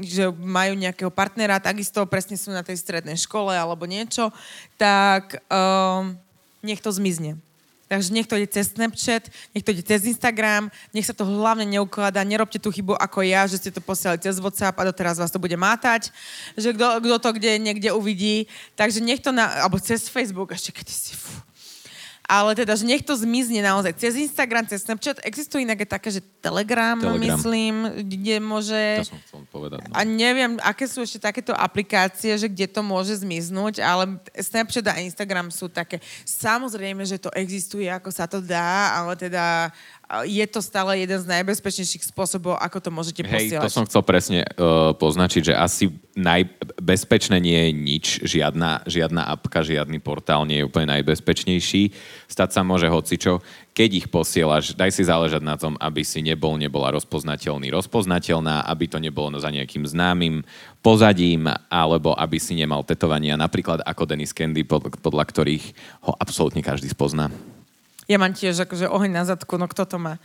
že majú nejakého partnera, takisto presne sú na tej strednej škole alebo niečo, tak um, nech to zmizne. Takže nech to ide cez Snapchat, nech to ide cez Instagram, nech sa to hlavne neukladá, nerobte tú chybu ako ja, že ste to posielali cez WhatsApp a doteraz vás to bude mátať, že kto, to kde niekde uvidí. Takže nech to na, alebo cez Facebook, ešte keď si, fú. Ale teda, že nech to zmizne naozaj cez Instagram, cez Snapchat. Existuje inak také, že Telegram,
Telegram.
myslím, kde môže...
To som chcel povedať. No.
A neviem, aké sú ešte takéto aplikácie, že kde to môže zmiznúť, ale Snapchat a Instagram sú také. Samozrejme, že to existuje, ako sa to dá, ale teda je to stále jeden z najbezpečnejších spôsobov, ako to môžete
Hej,
posielať.
to som chcel presne uh, poznačiť, že asi najbezpečné nie je nič, žiadna, žiadna apka, žiadny portál nie je úplne najbezpečnejší. Stať sa môže hocičo. Keď ich posielaš, daj si záležať na tom, aby si nebol, nebola rozpoznateľný, rozpoznateľná, aby to nebolo za nejakým známym pozadím, alebo aby si nemal tetovania, napríklad ako Dennis Candy, pod, podľa ktorých ho absolútne každý spozná.
Ja mám tiež akože oheň na zadku, no kto to má?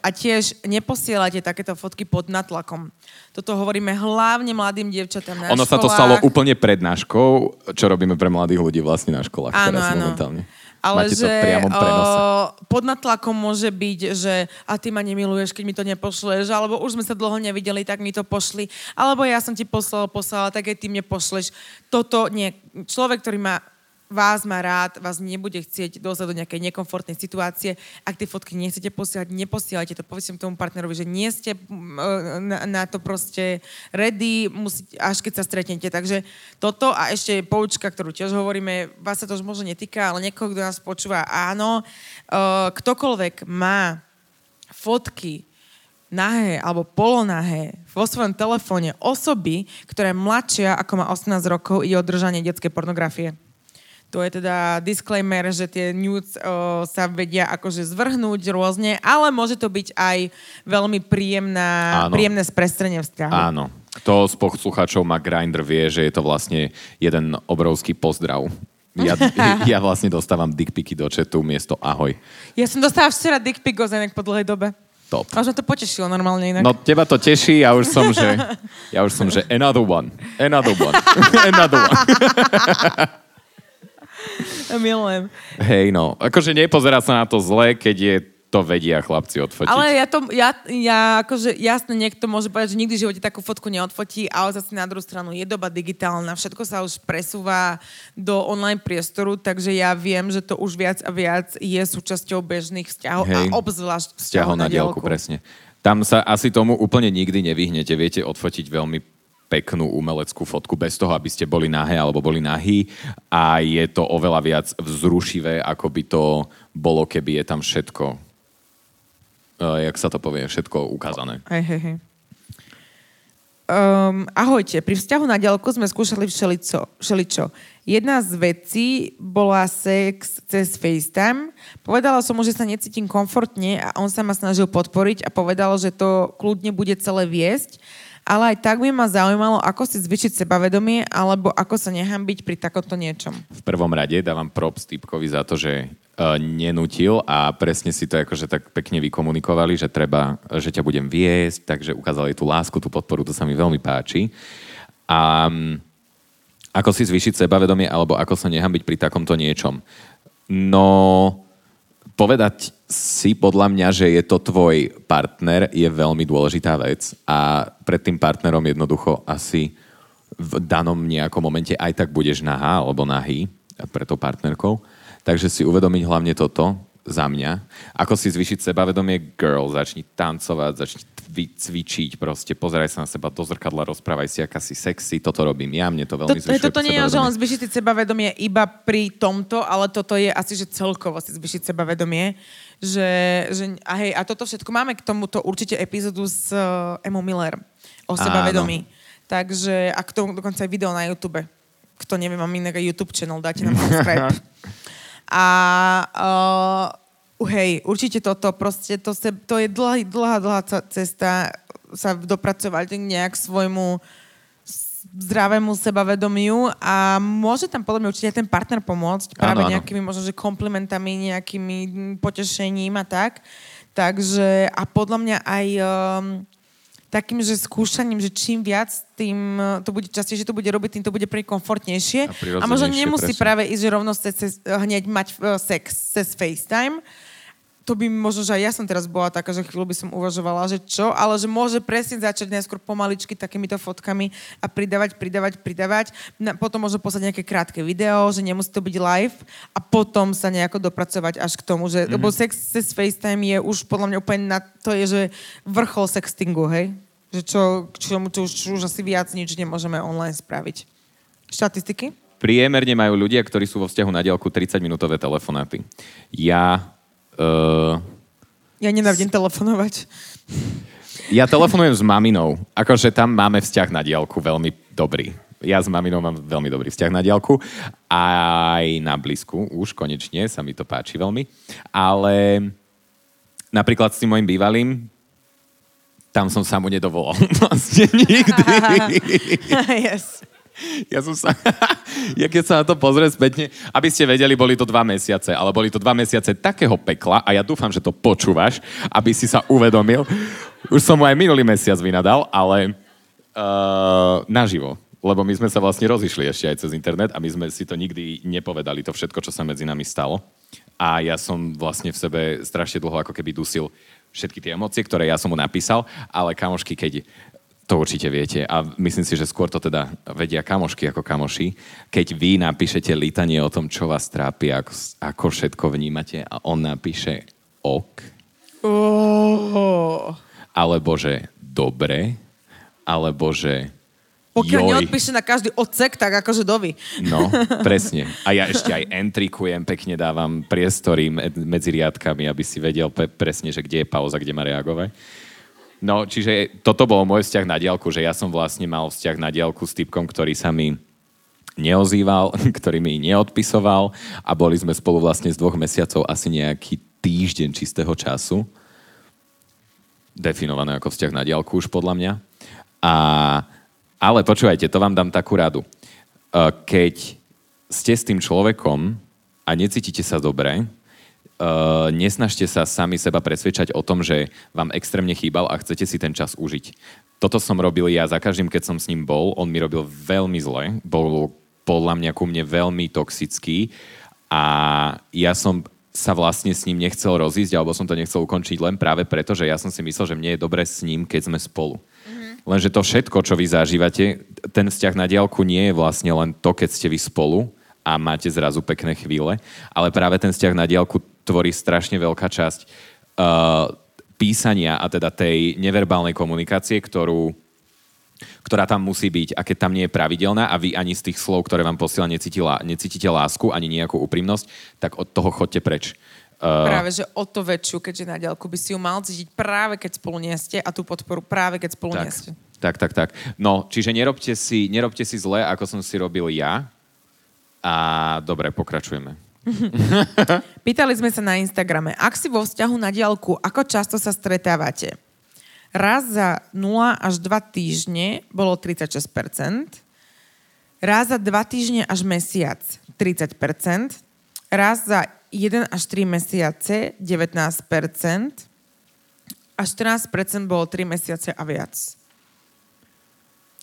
A tiež neposielajte takéto fotky pod natlakom. Toto hovoríme hlavne mladým dievčatám na
ono sa to
školách.
stalo úplne pred náškou, čo robíme pre mladých ľudí vlastne na školách
Áno,
teraz
áno.
momentálne.
Ale
Máte
že
to v priamom prenose.
o, pod natlakom môže byť, že a ty ma nemiluješ, keď mi to nepošleš, alebo už sme sa dlho nevideli, tak mi to pošli, alebo ja som ti poslal, poslala, tak aj ty mne pošleš. Toto nie. Človek, ktorý má vás má rád, vás nebude chcieť dostať do nejakej nekomfortnej situácie. Ak tie fotky nechcete posielať, neposielajte to. Povedzte tomu partnerovi, že nie ste na, na to proste ready, musíte, až keď sa stretnete. Takže toto a ešte poučka, ktorú tiež hovoríme, vás sa to už možno netýka, ale niekoho, kto nás počúva, áno. E, ktokoľvek má fotky nahé alebo polonahé vo svojom telefóne osoby, ktorá je mladšia ako má 18 rokov, ide o držanie detskej pornografie. To je teda disclaimer, že tie nudes o, sa vedia akože zvrhnúť rôzne, ale môže to byť aj veľmi príjemná,
Áno.
príjemné sprestrenie vzťahu.
Áno. Kto z poslucháčov má Grindr vie, že je to vlastne jeden obrovský pozdrav. Ja, ja vlastne dostávam dickpiky do chatu miesto ahoj.
Ja som dostala včera dick pic Gozenek po dlhej dobe.
Top.
Až ma to potešilo normálne inak.
No teba to teší, ja už som, že, ja už som, že another one, another one, another one.
Milujem.
Hej, no. Akože nepozerať sa na to zle, keď je to vedia chlapci odfotiť.
Ale ja to, ja, ja akože, jasne, niekto môže povedať, že nikdy v živote takú fotku neodfotí, ale zase na druhú stranu je doba digitálna, všetko sa už presúva do online priestoru, takže ja viem, že to už viac a viac je súčasťou bežných vzťahov
Hej.
a obzvlášť
Vzťahov na diálku, presne. Tam sa asi tomu úplne nikdy nevyhnete. Viete odfotiť veľmi peknú umeleckú fotku bez toho, aby ste boli nahé alebo boli nahí a je to oveľa viac vzrušivé, ako by to bolo, keby je tam všetko, uh, jak sa to povie, všetko ukázané.
Hej, hej, hej. Um, ahojte, pri vzťahu na diaľku sme skúšali všelico, všeličo. Jedna z vecí bola sex cez FaceTime. Povedala som mu, že sa necítim komfortne a on sa ma snažil podporiť a povedal, že to kľudne bude celé viesť. Ale aj tak by ma zaujímalo, ako si zvyšiť sebavedomie alebo ako sa nehambiť pri takomto niečom.
V prvom rade dávam props typkovi za to, že uh, nenutil a presne si to akože tak pekne vykomunikovali, že treba, že ťa budem viesť, takže ukázali tú lásku, tú podporu, to sa mi veľmi páči. A, Ako si zvýšiť sebavedomie alebo ako sa nehambiť pri takomto niečom? No, povedať si podľa mňa, že je to tvoj partner, je veľmi dôležitá vec a pred tým partnerom jednoducho asi v danom nejakom momente aj tak budeš nahá alebo nahý pre tou partnerkou. Takže si uvedomiť hlavne toto za mňa. Ako si zvýšiť sebavedomie? Girl, začni tancovať, začni cvičiť, proste pozeraj sa na seba do zrkadla, rozprávaj si, aká si sexy, toto robím ja, mne to veľmi to, zvyšuje
Toto nie je, že len zvýšiť si sebavedomie iba pri tomto, ale toto je asi, že celkovo si zvýšiť sebavedomie. Že, že, a hej, a toto všetko máme k tomuto určite epizódu s uh, Emo Miller o sebavedomí. Áno. Takže, a k tomu dokonca aj video na YouTube. Kto nevie, mám iný YouTube channel, dáte nám subscribe. a uh, hej, určite toto, proste to, se, to je dlhá, dlhá, dlhá cesta sa dopracovať nejak svojmu zdravému sebavedomiu a môže tam podľa mňa určite aj ten partner pomôcť práve ano, nejakými možno, že komplimentami, nejakými potešením a tak. Takže a podľa mňa aj um, takým, že skúšaním, že čím viac, tým to bude častejšie, to bude robiť, tým to bude pre komfortnejšie. A, a možno nemusí presne. práve ísť, rovno cez, hneď mať uh, sex cez FaceTime, to by možno, že aj ja som teraz bola taká, že chvíľu by som uvažovala, že čo, ale že môže presne začať najskôr pomaličky takýmito fotkami a pridávať, pridávať, pridávať. Potom môže poslať nejaké krátke video, že nemusí to byť live a potom sa nejako dopracovať až k tomu, že, mm-hmm. lebo sex cez FaceTime je už podľa mňa úplne na, to je, že vrchol sextingu, hej? Že čo, čo, čo, už, čo už asi viac nič nemôžeme online spraviť. Štatistiky?
Priemerne majú ľudia, ktorí sú vo vzťahu na diálku 30-minútové telefonáty. Ja Uh,
ja nenávidím telefonovať.
Ja telefonujem s maminou. Akože tam máme vzťah na diálku veľmi dobrý. Ja s maminou mám veľmi dobrý vzťah na diálku. Aj na blízku. Už konečne sa mi to páči veľmi. Ale napríklad s tým mojim bývalým tam som sa mu nedovolal. Vlastne nikdy.
yes.
Ja som sa, ja keď sa na to pozrie spätne, aby ste vedeli, boli to dva mesiace, ale boli to dva mesiace takého pekla a ja dúfam, že to počúvaš, aby si sa uvedomil. Už som mu aj minulý mesiac vynadal, ale uh, naživo. Lebo my sme sa vlastne rozišli ešte aj cez internet a my sme si to nikdy nepovedali, to všetko, čo sa medzi nami stalo. A ja som vlastne v sebe strašne dlho ako keby dusil všetky tie emócie, ktoré ja som mu napísal, ale kamošky, keď to určite viete a myslím si, že skôr to teda vedia kamošky ako kamoši. Keď vy napíšete lítanie o tom, čo vás trápi, ako, ako všetko vnímate a on napíše ok.
Oh.
Alebo že dobre. Alebo že
pokiaľ Joj. neodpíše na každý odsek, tak akože dovi.
No, presne. A ja ešte aj entrikujem, pekne dávam priestory medzi riadkami, aby si vedel pe- presne, že kde je pauza, kde má reagovať. No, čiže toto bol môj vzťah na diálku, že ja som vlastne mal vzťah na diálku s typkom, ktorý sa mi neozýval, ktorý mi neodpisoval a boli sme spolu vlastne z dvoch mesiacov asi nejaký týždeň čistého času. Definované ako vzťah na diálku už podľa mňa. A, ale počúvajte, to vám dám takú radu. E, keď ste s tým človekom a necítite sa dobre, uh, nesnažte sa sami seba presvedčať o tom, že vám extrémne chýbal a chcete si ten čas užiť. Toto som robil ja za každým, keď som s ním bol. On mi robil veľmi zle. Bol podľa mňa ku mne veľmi toxický a ja som sa vlastne s ním nechcel rozísť, alebo som to nechcel ukončiť len práve preto, že ja som si myslel, že mne je dobre s ním, keď sme spolu. Mm-hmm. Lenže to všetko, čo vy zažívate, ten vzťah na diálku nie je vlastne len to, keď ste vy spolu a máte zrazu pekné chvíle, ale práve ten vzťah na diálku tvorí strašne veľká časť uh, písania a teda tej neverbálnej komunikácie, ktorú, ktorá tam musí byť a keď tam nie je pravidelná a vy ani z tých slov, ktoré vám posiela, necítite, necítite lásku ani nejakú úprimnosť, tak od toho chodte preč.
Uh, práve, že o to väčšiu, keďže na diálku by si ju mal cítiť práve keď spolu nie ste a tú podporu práve keď spolu
tak,
nie ste.
Tak, tak, tak. No, čiže nerobte si, nerobte si zle, ako som si robil ja. A dobre, pokračujeme.
Pýtali sme sa na Instagrame, ak si vo vzťahu na diálku, ako často sa stretávate? Raz za 0 až 2 týždne bolo 36%, raz za 2 týždne až mesiac 30%, raz za 1 až 3 mesiace 19% a 14% bolo 3 mesiace a viac.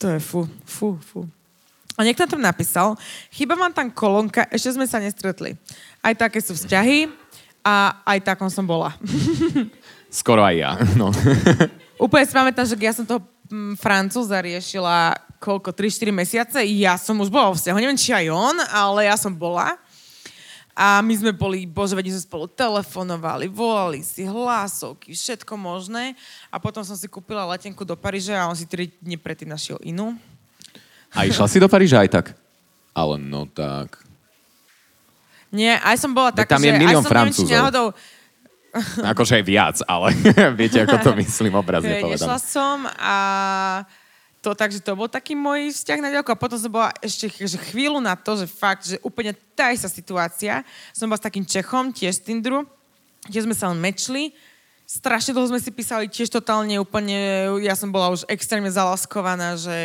To je fu, fu, fu. A niekto tam napísal, chyba vám tam kolónka, ešte sme sa nestretli. Aj také sú vzťahy a aj takom som bola.
Skoro aj ja, no.
Úplne si pamätám, že ja som toho mm, Francúza riešila koľko, 3-4 mesiace. Ja som už bola vo vzťahu, neviem, či aj on, ale ja som bola. A my sme boli, bože, vedí, sme spolu telefonovali, volali si hlasovky, všetko možné. A potom som si kúpila letenku do Paríža a on si 3 dní predtým našiel inú.
A išla si do Paríža aj tak? Ale no tak.
Nie, aj som bola taká,
tam je
že
milión
aj som neviem, či
Francúzov.
náhodou,
Akože aj viac, ale viete, ako to myslím obrazne
Hej,
povedané.
som a to takže to bol taký môj vzťah na ďalku a potom som bola ešte ch- že chvíľu na to, že fakt, že úplne tá istá situácia. Som bola s takým Čechom, tiež z Tinderu, tiež sme sa len mečli. Strašne dlho sme si písali tiež totálne úplne, ja som bola už extrémne zalaskovaná, že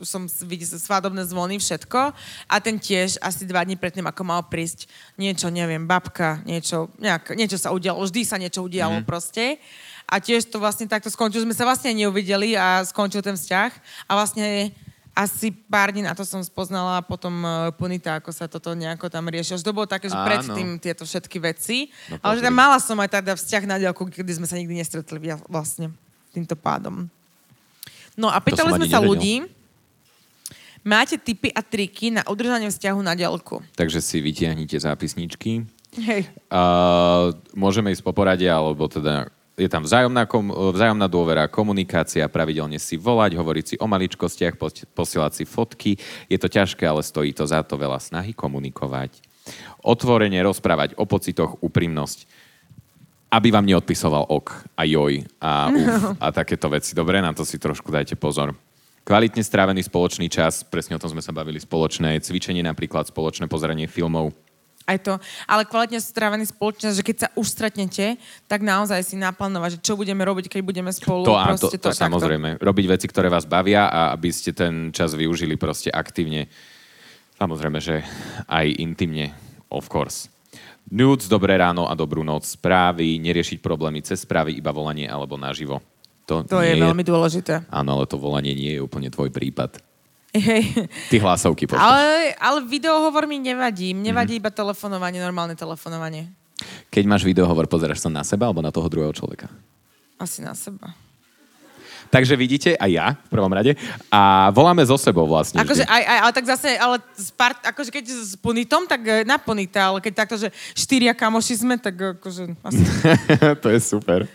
som vidí sa svadobné zvony, všetko. A ten tiež asi dva dní predtým, ako mal prísť niečo, neviem, babka, niečo, nejak, niečo sa udialo, vždy sa niečo udialo mm. proste. A tiež to vlastne takto skončilo, sme sa vlastne neuvideli a skončil ten vzťah. A vlastne asi pár dní na to som spoznala potom uh, Punita, ako sa toto nejako tam riešilo. Že to bolo také, že
Áno.
predtým tieto všetky veci.
No
ale že tam mala som aj teda vzťah na diaľku, kedy sme sa nikdy nestretli vlastne týmto pádom. No a pýtali sme sa
nevedel.
ľudí, máte tipy a triky na udržanie vzťahu na diaľku?
Takže si vytiahnite zápisničky.
Hej.
Uh, môžeme ísť po porade, alebo teda je tam vzájomná, kom, vzájomná dôvera, komunikácia, pravidelne si volať, hovoriť si o maličkostiach, pos- posielať si fotky. Je to ťažké, ale stojí to za to veľa snahy komunikovať. Otvorene rozprávať o pocitoch, úprimnosť. Aby vám neodpisoval ok a joj a uf a takéto veci. Dobre, na to si trošku dajte pozor. Kvalitne strávený spoločný čas, presne o tom sme sa bavili, spoločné cvičenie napríklad, spoločné pozeranie filmov,
Aj to. Ale kvalitne strávený spoločnosť, že keď sa už stretnete, tak naozaj si naplánovať, že čo budeme robiť, keď budeme spolu.
To, áno, to, to,
takto.
samozrejme. Robiť veci, ktoré vás bavia a aby ste ten čas využili proste aktívne. Samozrejme, že aj intimne, of course. Nudes, dobré ráno a dobrú noc, správy, neriešiť problémy cez správy, iba volanie alebo naživo. To,
To je veľmi dôležité.
Áno, ale to volanie nie je úplne tvoj prípad.
Hej.
Ty hlasovky pošleš.
Ale, ale videohovor mi nevadí. Mne vadí
Mhm.
iba telefonovanie, normálne telefonovanie.
Keď máš videohovor, pozeráš sa na seba alebo na toho druhého človeka?
Asi na seba.
Takže vidíte, aj ja v prvom rade. A voláme zo sebou vlastne.
Akože aj, aj, ale tak zase, ale s part, akože keď s Punitom, tak eh, na Punita, ale keď takto, že štyria kamoši sme, tak akože asi...
to je super.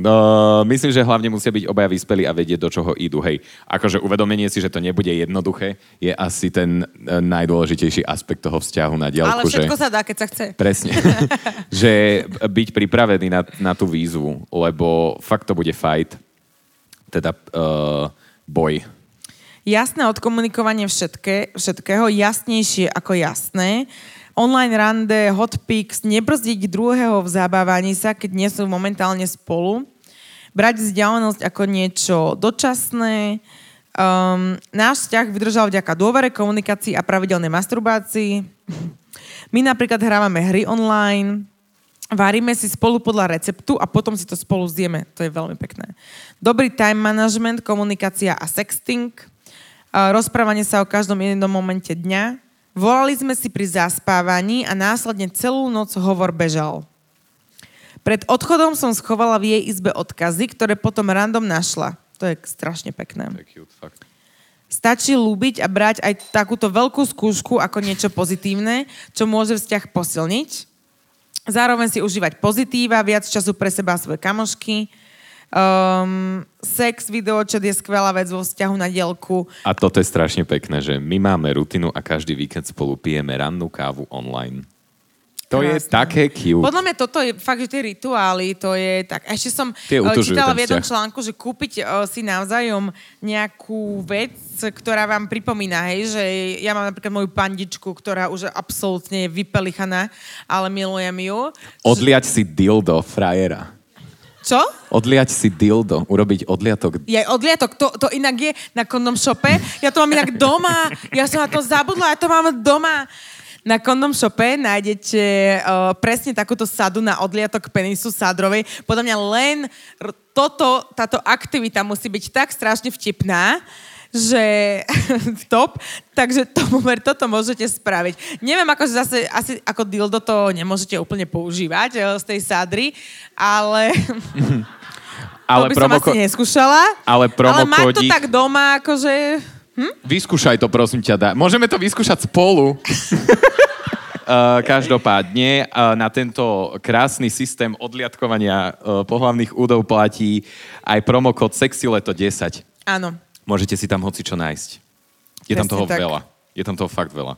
No, myslím, že hlavne musia byť obaja vyspelí a vedieť, do čoho idú. Hej, akože uvedomenie si, že to nebude jednoduché, je asi ten e, najdôležitejší aspekt toho vzťahu na diaľku.
Ale všetko
že...
sa dá, keď sa chce.
Presne. že byť pripravený na, na tú výzvu, lebo fakt to bude fight. Teda uh, boj.
Jasné odkomunikovanie všetké, všetkého, jasnejšie ako jasné. Online rande, hot pics, nebrzdiť druhého v zabávaní sa, keď nie sú momentálne spolu. Brať vzdialenosť ako niečo dočasné. Um, náš vzťah vydržal vďaka dôvere, komunikácii a pravidelnej masturbácii. My napríklad hrávame hry online, varíme si spolu podľa receptu a potom si to spolu zjeme. To je veľmi pekné. Dobrý time management, komunikácia a sexting. A rozprávanie sa o každom jednom momente dňa. Volali sme si pri zaspávaní a následne celú noc hovor bežal. Pred odchodom som schovala v jej izbe odkazy, ktoré potom random našla. To je strašne pekné. Stačí ľúbiť a brať aj takúto veľkú skúšku ako niečo pozitívne, čo môže vzťah posilniť. Zároveň si užívať pozitíva, viac času pre seba a svoje kamošky. Um, sex, videočet je skvelá vec vo vzťahu na dielku.
A toto je strašne pekné, že my máme rutinu a každý víkend spolu pijeme rannú kávu online. To je
Krásne.
také cute.
Podľa mňa toto je fakt, že tie rituály, to je tak. Ešte som eh, čítala v jednom
vzťah.
článku, že kúpiť eh, si navzájom nejakú vec, ktorá vám pripomína, hej, že ja mám napríklad moju pandičku, ktorá už absolútne je vypelichaná, ale milujem ju.
Odliať si dildo frajera.
Čo?
Odliať si dildo, urobiť odliatok.
Je odliatok, to, to inak je na kondom shope. Ja to mám inak doma. Ja som na to zabudla, ja to mám doma. Na kondom shope nájdete uh, presne takúto sadu na odliatok penisu sádrovej. Podľa mňa len toto, táto aktivita musí byť tak strašne vtipná, že top, takže tomu ver, toto môžete spraviť. Neviem, ako zase, asi ako dildo to nemôžete úplne používať eh, z tej sadry, ale...
Ale
to by som asi neskúšala.
Ale
Ale mať to tak doma, akože...
Hm? Vyskúšaj to, prosím ťa. Dá. Môžeme to vyskúšať spolu. Uh, každopádne uh, na tento krásny systém odliadkovania uh, pohlavných údov platí aj promokód SEXYLETO 10.
Áno.
Môžete si tam hoci čo nájsť. Je Presne tam toho tak. veľa. Je tam toho fakt veľa.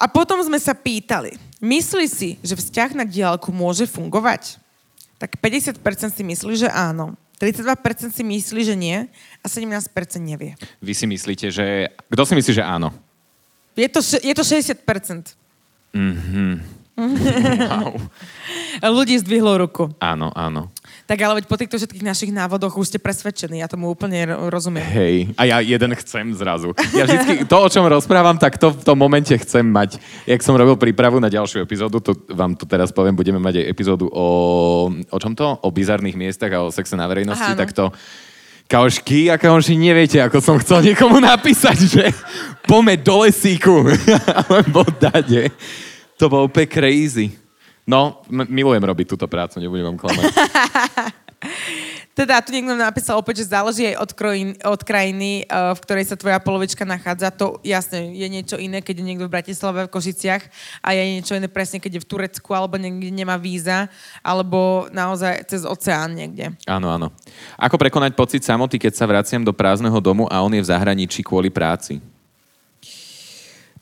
A potom sme sa pýtali, myslí si, že vzťah na diálku môže fungovať? Tak 50% si myslí, že áno. 32% si myslí, že nie a 17% nevie.
Vy si myslíte, že... Kto si myslí, že áno?
Je to, je to 60%.
Mhm.
wow. Ľudí zdvihlo ruku.
Áno, áno.
Tak ale veď po týchto všetkých našich návodoch už ste presvedčení, ja tomu úplne rozumiem.
Hej, a ja jeden chcem zrazu. Ja vždycky to, o čom rozprávam, tak to v tom momente chcem mať. Jak som robil prípravu na ďalšiu epizódu, to vám tu teraz poviem, budeme mať aj epizódu o, o čom to? O bizarných miestach a o sexe na verejnosti, Aha, no. tak to Kaošky a kaoši, neviete, ako som chcel niekomu napísať, že pome do lesíku, alebo dade. To bolo úplne crazy. No, m- milujem robiť túto prácu, nebudem vám klamať.
Teda tu niekto napísal opäť, že záleží aj od, krojin, od krajiny, uh, v ktorej sa tvoja polovička nachádza. To jasne je niečo iné, keď je niekto v Bratislave, v Košiciach a je niečo iné presne, keď je v Turecku alebo niekde nemá víza, alebo naozaj cez oceán niekde.
Áno, áno. Ako prekonať pocit samoty, keď sa vraciam do prázdneho domu a on je v zahraničí kvôli práci?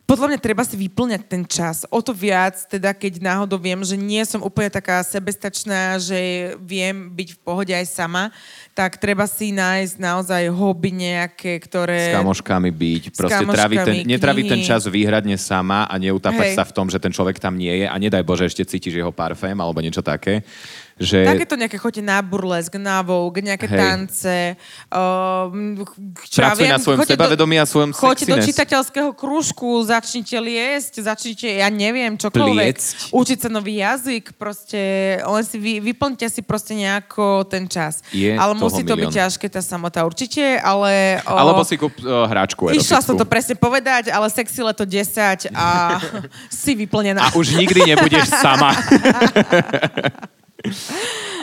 Podľa mňa treba si vyplňať ten čas. O to viac, teda keď náhodou viem, že nie som úplne taká sebestačná, že viem byť v pohode aj sama, tak treba si nájsť naozaj hobby nejaké, ktoré...
S kamoškami byť. Proste traviť ten, netraviť ten čas výhradne sama a neutapať Hej. sa v tom, že ten človek tam nie je a nedaj Bože, ešte cítiš jeho parfém alebo niečo také že...
Takéto nejaké chote na burlesk, na vogue, nejaké Hej. tance. Uh,
Pracuj ja na svojom sebavedomí a svojom
Choďte do čitateľského krúžku, začnite liesť, začnite, ja neviem, čokoľvek. Pliecť. Učiť sa nový jazyk, proste, len si vy, vyplňte si proste nejako ten čas.
Je
ale musí to byť ťažké, tá samota určite, ale...
Uh, Alebo si kúp uh, hráčku.
Išla som to presne povedať, ale sexy leto 10 a si vyplnená.
A už nikdy nebudeš sama.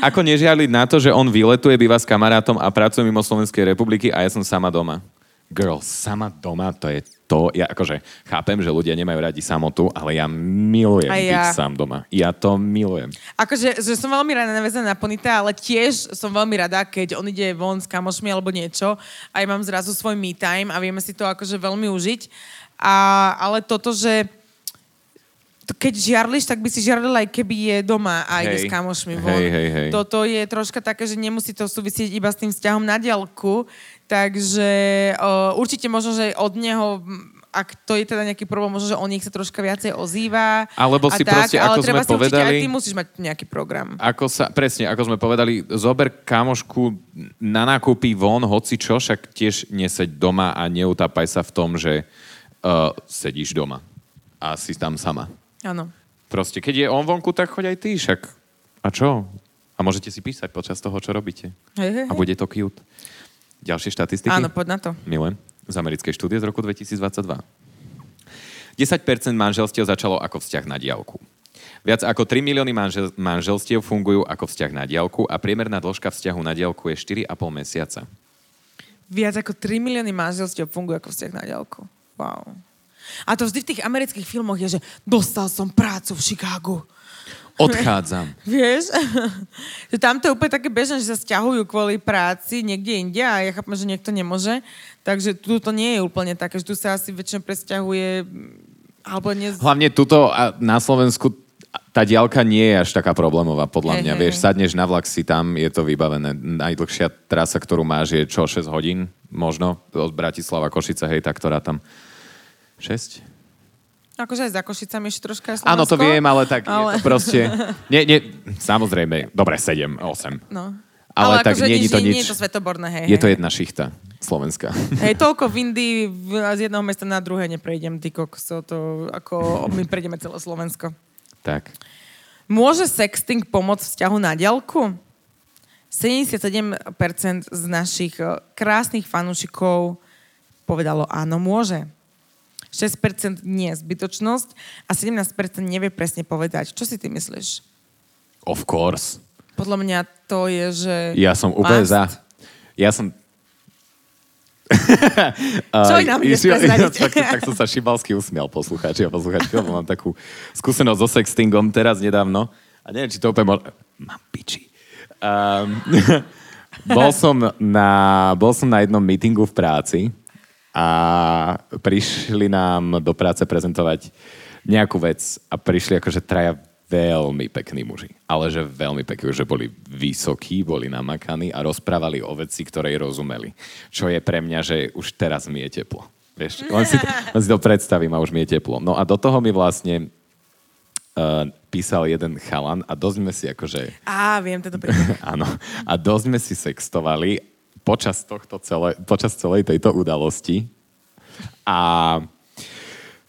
Ako nežialiť na to, že on vyletuje, býva s kamarátom a pracuje mimo Slovenskej republiky a ja som sama doma. Girl, sama doma, to je to, ja akože chápem, že ľudia nemajú radi samotu, ale ja milujem ja. byť sám doma. Ja to milujem.
Akože, že som veľmi rada navezená na Ponita, ale tiež som veľmi rada, keď on ide von s kamošmi alebo niečo a ja mám zrazu svoj me time a vieme si to akože veľmi užiť. A, ale toto, že keď žiarliš, tak by si žiarlil aj keby je doma a ide s kamošmi von.
Hej, hej, hej.
Toto je troška také, že nemusí to súvisieť iba s tým vzťahom na diaľku, takže uh, určite možno, že od neho ak to je teda nejaký problém, možno, že o nich sa troška viacej ozýva.
Alebo si tak, proste, ako ale sme povedali...
aj ty musíš mať nejaký program.
Ako sa, presne, ako sme povedali, zober kamošku na nákupy von, hoci čo, však tiež neseď doma a neutápaj sa v tom, že uh, sedíš doma a si tam sama.
Áno.
Proste, keď je on vonku, tak choď aj ty, však. A čo? A môžete si písať počas toho, čo robíte.
Hej, hej,
A bude to cute. Ďalšie štatistiky?
Áno, poď na to.
Milujem. Z americkej štúdie z roku 2022. 10% manželstiev začalo ako vzťah na diálku. Viac ako 3 milióny manžel, manželstiev fungujú ako vzťah na diálku a priemerná dĺžka vzťahu na diálku je 4,5 mesiaca.
Viac ako 3 milióny manželstiev fungujú ako vzťah na diálku. Wow. A to vždy v tých amerických filmoch je, že dostal som prácu v Chicagu.
Odchádzam.
Vieš? že tam to je úplne také bežné, že sa stiahujú kvôli práci niekde inde a ja chápem, že niekto nemôže. Takže tu to nie je úplne také, že tu sa asi väčšinou presťahuje alebo nie...
Hlavne tuto na Slovensku tá diálka nie je až taká problémová, podľa mňa. Hey, Vieš, sadneš na vlak si tam, je to vybavené. Najdlhšia trasa, ktorú máš, je čo, 6 hodín? Možno? Od Bratislava, Košice, hej, tak ktorá tam 6?
Akože aj za Košicami ešte troška
Slovensko. Áno, to viem, ale tak ale... proste... Nie, nie, samozrejme, dobre, 7, 8.
No.
Ale, ale tak akože nie,
je
to nič.
Nie je to svetoborné, hej.
Je hej. to jedna šichta Slovenska.
Hej, toľko v Indii z jedného mesta na druhé neprejdem, ty kokso, to ako my prejdeme celé Slovensko.
Tak.
Môže sexting pomôcť vzťahu na diaľku? 77% z našich eh, krásnych fanúšikov povedalo áno, môže. 6% nie zbytočnosť a 17% nevie presne povedať. Čo si ty myslíš?
Of course.
Podľa mňa to je, že...
Ja som úplne za. Ja som...
Čo nám ideš
Išiel-
prezradiť?
tak, tak som sa šibalsky usmial poslucháči a poslucháčky, lebo mám takú skúsenosť so sextingom teraz nedávno. A neviem, či to úplne... Mo- mám piči. Um, bol, som na, bol som na jednom meetingu v práci a prišli nám do práce prezentovať nejakú vec a prišli akože traja veľmi pekní muži. Ale že veľmi pekní, že boli vysokí, boli namakaní a rozprávali o veci, ktorej rozumeli. Čo je pre mňa, že už teraz mi je teplo. Vieš, len si, len si to predstavím a už mi je teplo. No a do toho mi vlastne uh, písal jeden chalan a dosť sme si akože
Á, viem príbeh.
Áno. A dosť sme si sextovali počas, tohto celé, počas celej tejto udalosti. A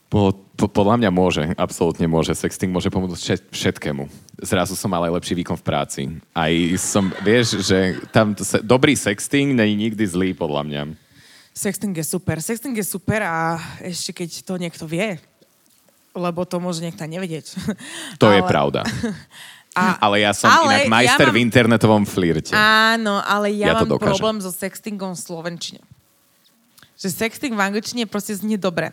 po, po, podľa mňa môže, absolútne môže. Sexting môže pomôcť všet- všetkému. Zrazu som mal aj lepší výkon v práci. Aj som, vieš, že tam se, dobrý sexting není nikdy zlý, podľa mňa.
Sexting je super. Sexting je super a ešte keď to niekto vie, lebo to môže niekto nevedieť.
To je
Ale-
pravda.
A,
Ale ja som
Ale
inak majster
ja mám-
v internetovom flirte.
Áno, ale ja,
Ja
mám problém so sextingom v slovenčine. Že sexting v angličtine proste znie dobre.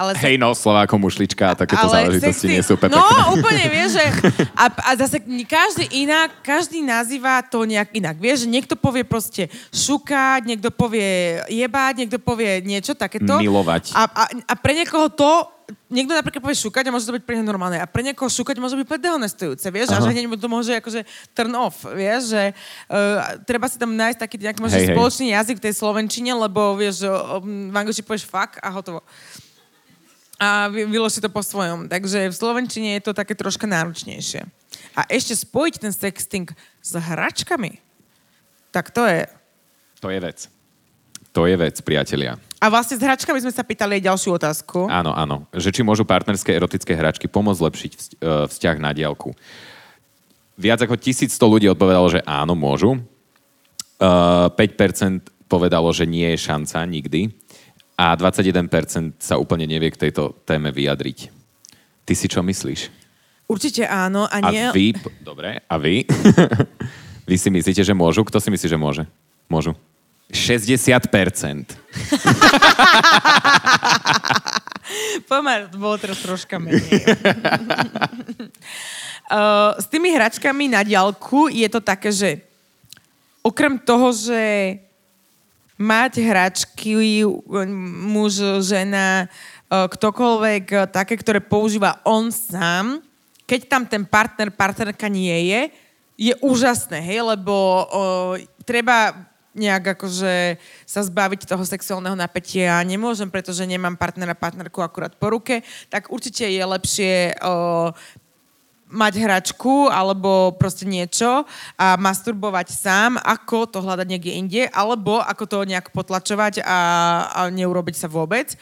Ale
Hej no, Slovákom mušlička a takéto záležitosti
sexting-
nie sú úplne
No,
pekné.
úplne, vieš, že... A, a zase každý inak, každý nazýva to nejak inak. Vieš, že niekto povie proste šukať, niekto povie jebať, niekto povie niečo takéto.
Milovať.
A, a, a pre niekoho to... Niekto napríklad povie šukať a môže to byť pre normálne. A pre niekoho šukať môže byť úplne dehonestujúce, vieš? A
Aha.
že hneď mu to môže akože turn off, vieš? Že uh, treba si tam nájsť taký nejak možno
Hej, hej.
spoločný jazyk v tej slovenčine, lebo vieš, že um, v angličtine povieš fuck a hotovo a vy- vylož si to po svojom. Takže v Slovenčine je to také troška náročnejšie. A ešte spojiť ten sexting s hračkami, tak to je...
To je vec. To je vec, priatelia.
A vlastne s hračkami sme sa pýtali aj ďalšiu otázku.
Áno, áno. Že či môžu partnerské erotické hračky pomôcť zlepšiť e, vzťah na diálku. Viac ako 1100 ľudí odpovedalo, že áno, môžu. Uh, 5% povedalo, že nie je šanca nikdy. A 21% sa úplne nevie k tejto téme vyjadriť. Ty si čo myslíš?
Určite áno a
A
nie...
vy, p- dobre, a vy? vy si myslíte, že môžu? Kto si myslí, že môže? Môžu. 60%.
Pomer, bolo teraz troška menej. uh, s tými hračkami na diálku je to také, že okrem toho, že mať hračky muž, žena, uh, ktokoľvek uh, také, ktoré používa on sám, keď tam ten partner, partnerka nie je, je úžasné, hej, lebo uh, treba nejak akože sa zbaviť toho sexuálneho napätia. Nemôžem, pretože nemám partnera, partnerku akurát po ruke, tak určite je lepšie uh, mať hračku alebo proste niečo a masturbovať sám, ako to hľadať niekde inde, alebo ako to nejak potlačovať a, a neurobiť sa vôbec.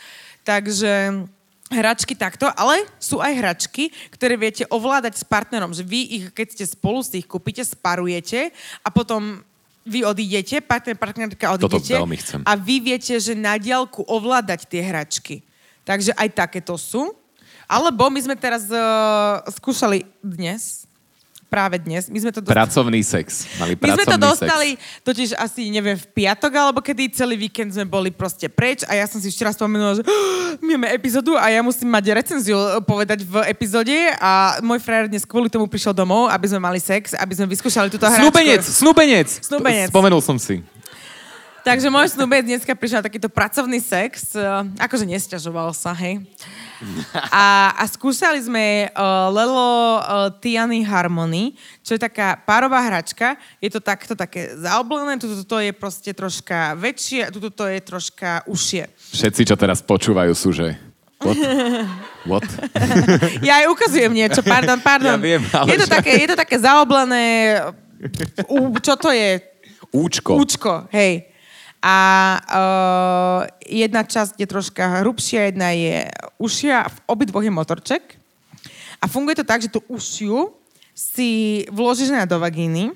Takže hračky takto, ale sú aj hračky, ktoré viete ovládať s partnerom, že vy ich, keď ste spolu, si ich kúpite, sparujete a potom vy odídete, partner, partnerka odídete
veľmi chcem.
a vy viete, že na diálku ovládať tie hračky. Takže aj takéto sú. Alebo my sme teraz uh, skúšali dnes, práve dnes, my sme to dostali...
Pracovný sex. Mali
My sme to
pracovný
dostali,
sex.
totiž asi, neviem, v piatok, alebo kedy celý víkend sme boli proste preč a ja som si včera spomenula, že my máme epizódu a ja musím mať recenziu eh, povedať v epizóde a môj frajer dnes kvôli tomu prišiel domov, aby sme mali sex, aby sme vyskúšali túto hračku.
Snúbenec, snúbenec.
Snúbenec.
Spomenul som si.
Takže môj snúbec dneska prišiel na takýto pracovný sex, eh, akože nesťažoval sa, hej. A, a skúšali sme uh, Lelo uh, Tiany Harmony, čo je taká párová hračka. Je to takto také zaoblené, tuto to je proste troška väčšie tuto to je troška užšie.
Všetci, čo teraz počúvajú, sú, že... What? What?
Ja aj ukazujem niečo, pardon, pardon.
Ja viem, ale
je, to
že-
také, je to také zaoblené, u, čo to je?
Účko.
Účko, hej. A uh, jedna časť je troška hrubšia, jedna je užšia, v obidvoch je motorček. A funguje to tak, že tú užšiu si vložíš na do vagíny